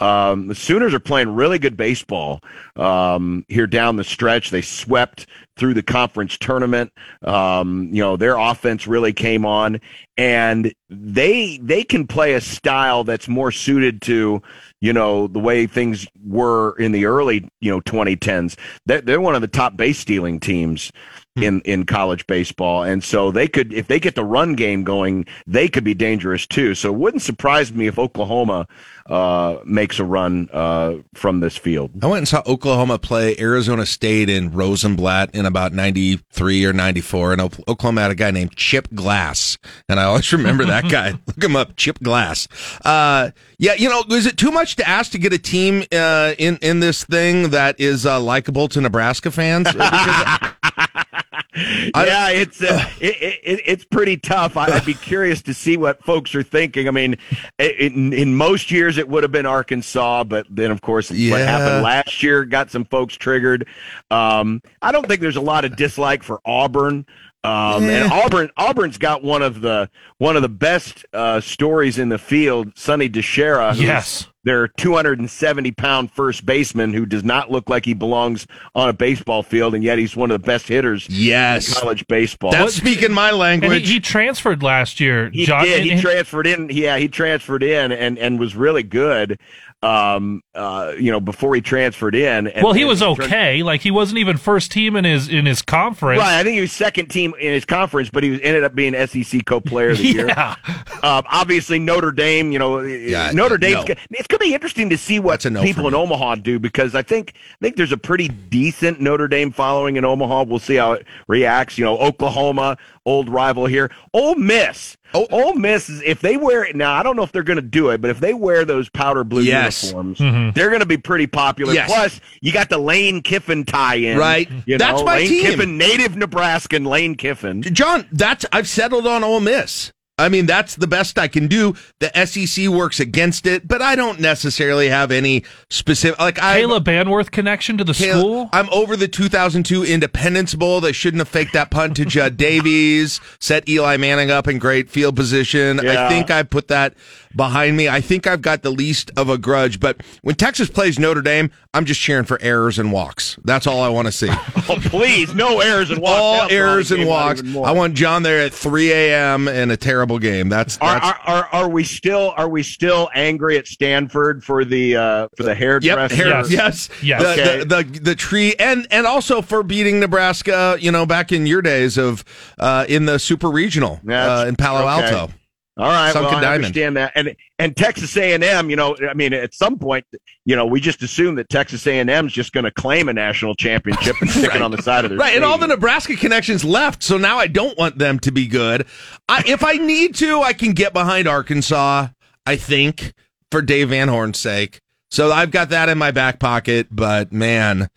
Um, the Sooners are playing really good baseball um, here down the stretch. They swept through the conference tournament. Um, you know, their offense really came on, and they they can play a style that's more suited to you know the way things were in the early you know 2010s. They're, they're one of the top base stealing teams in in college baseball, and so they could if they get the run game going, they could be dangerous too. So it wouldn't surprise me if Oklahoma uh, makes a run uh, from this field. I went and saw Oklahoma play Arizona State in Rosenblatt in about 93 or 94. And Oklahoma had a guy named Chip Glass. And I always remember that guy. Look him up, Chip Glass. Uh, yeah, you know, is it too much to ask to get a team uh, in, in this thing that is uh, likable to Nebraska fans? Yeah, it's uh, it, it, it's pretty tough. I- I'd be curious to see what folks are thinking. I mean, in, in most years it would have been Arkansas, but then of course what happened last year got some folks triggered. Um, I don't think there's a lot of dislike for Auburn. Um, and Auburn, Auburn's got one of the one of the best uh, stories in the field. Sonny DiChiara, Yes. Their 270 pound first baseman who does not look like he belongs on a baseball field, and yet he's one of the best hitters yes. in college baseball. That's speaking my And language. he, he transferred last year. He John, did. He and- transferred in. Yeah, he transferred in and, and was really good. Um, uh, you know, before he transferred in. And, well, he and was turned- okay. Like he wasn't even first team in his in his conference. Right, I think he was second team in his conference, but he was, ended up being SEC co-player of the year. Yeah. Um, obviously, Notre Dame. You know, yeah, Notre Dame's. no. It's going to be interesting to see what That's a no people in Omaha do because I think I think there's a pretty decent Notre Dame following in Omaha. We'll see how it reacts. You know, Oklahoma, old rival here. Ole Miss. Oh, Ole Miss is if they wear it now. I don't know if they're going to do it, but if they wear those powder blue Yes. uniforms, Mhm. they're going to be pretty popular. Yes. Plus, you got the Lane Kiffin tie-in, Right. You That's know, my Lane team. Kiffin, native Nebraskan Lane Kiffin. John, that's I've settled on Ole Miss. I mean, that's the best I can do. The SEC works against it, but I don't necessarily have any specific like I Kayla Banwarth connection to the Kayla- school. I'm over the 2002 Independence Bowl. They shouldn't have faked that punt to Judd Davies, set Eli Manning up in great field position. Yeah. I think I put that behind me. I think I've got the least of a grudge. But when Texas plays Notre Dame, I'm just cheering for errors and walks. That's all I want to see. Oh, please, no errors and walks. all errors and walks. I want John there at 3 a.m. in a terrible game. That's, Are, that's are, are, are we still are we still angry at Stanford for the uh, for the Yep, hairdresser? hair, yes, Yes. The, Okay. the, the the tree, and and also for beating Nebraska, you know, back in your days of uh, in the super regional That's- uh, in Palo okay. Alto. All right, Sunken well, I Diamond. understand that, and and Texas A and M. You know, I mean, at some point, you know, we just assume that Texas A and M is just going to claim a national championship and stick it on the side of their Right, and all the. Nebraska connections left, so now I don't want them to be good. I, if I need to, I can get behind Arkansas. I think for Dave Van Horn's sake. So I've got that in my back pocket. But man,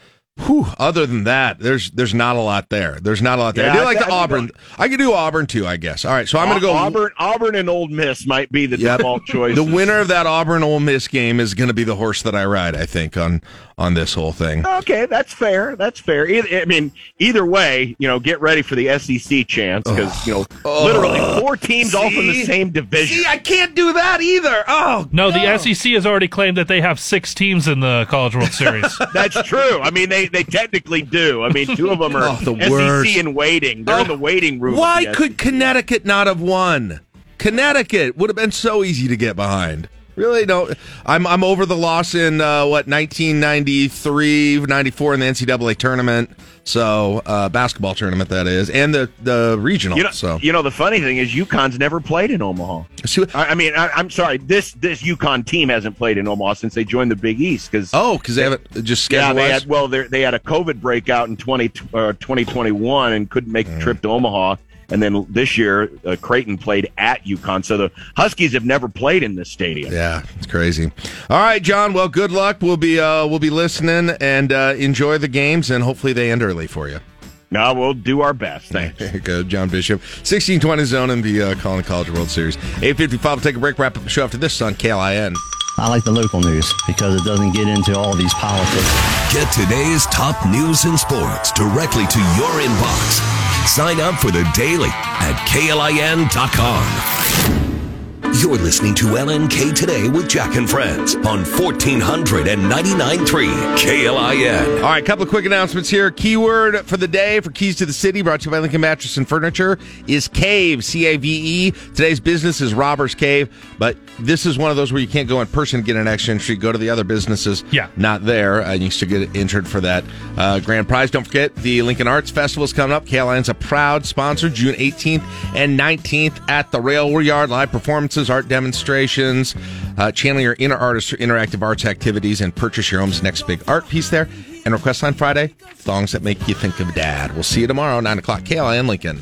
whew, other than that, there's there's not a lot there. There's not a lot there. Yeah, I do I like th- the I think Auburn. I could do Auburn too, I guess. All right, so I'm going to go Auburn, Auburn, and Old Miss might be the Yep. default choice. The winner of that Auburn Ole Miss game is going to be the horse that I ride. I think on on this whole thing. Okay, that's fair. That's fair. Either, I mean, either way, you know, get ready for the SEC chance because you know, oh. Oh. literally four teams all from the same division. See, I can't do that either. Oh No, the SEC has already claimed that they have six teams in the College World Series. That's true. I mean, they, they technically do. I mean, two of them are Oh, the SEC worst. in waiting. They're in the oh, waiting room. Why could Connecticut not have won? Connecticut would have been so easy to get behind. Really don't. I'm I'm over the loss in uh, what 1993, 94 in the NCAA tournament. So uh, basketball tournament that is, and the the regional. You know, so you know, the funny thing is, UConn's never played in Omaha. I, I mean, I, I'm sorry. This this UConn team hasn't played in Omaha since they joined the Big East. Because oh, because they haven't just yeah, they had well, they they had a COVID breakout in 20 uh, 2021 and couldn't make Mm. the trip to Omaha. And then this year, uh, Creighton played at UConn. So the Huskies have never played in this stadium. Yeah, it's crazy. All right, John. Well, good luck. We'll be uh, we'll be listening and uh, enjoy the games, and hopefully they end early for you. No, we'll do our best. Thanks. There you go, John Bishop. 1620 zone in the uh, Colin College World Series. 855 we'll take a break, wrap up the show after this on KLIN. I like the local news because it doesn't get into all these politics. Get today's top news and sports directly to your inbox. Sign up for the daily at KLIN.com. You're listening to LNK Today with Jack and Friends on 1499.3 KLIN. All right, a couple of quick announcements here. Keyword for the day for Keys to the City, brought to you by Lincoln Mattress and Furniture, is Cave, C A V E. Today's business is Robbers Cave, but this is one of those where you can't go in person and get an extra entry. Go to the other businesses. Yeah. Not there. Uh, you still get entered for that uh, grand prize. Don't forget, the Lincoln Arts Festival is coming up. KLIN's a proud sponsor, June 18th and 19th at the Railway Yard. Live performances, art demonstrations, uh, channel your inner artist for interactive arts activities, and purchase your home's next big art piece there. And request line Friday, thongs that make you think of dad. We'll see you tomorrow, 9 o'clock, KLIN Lincoln.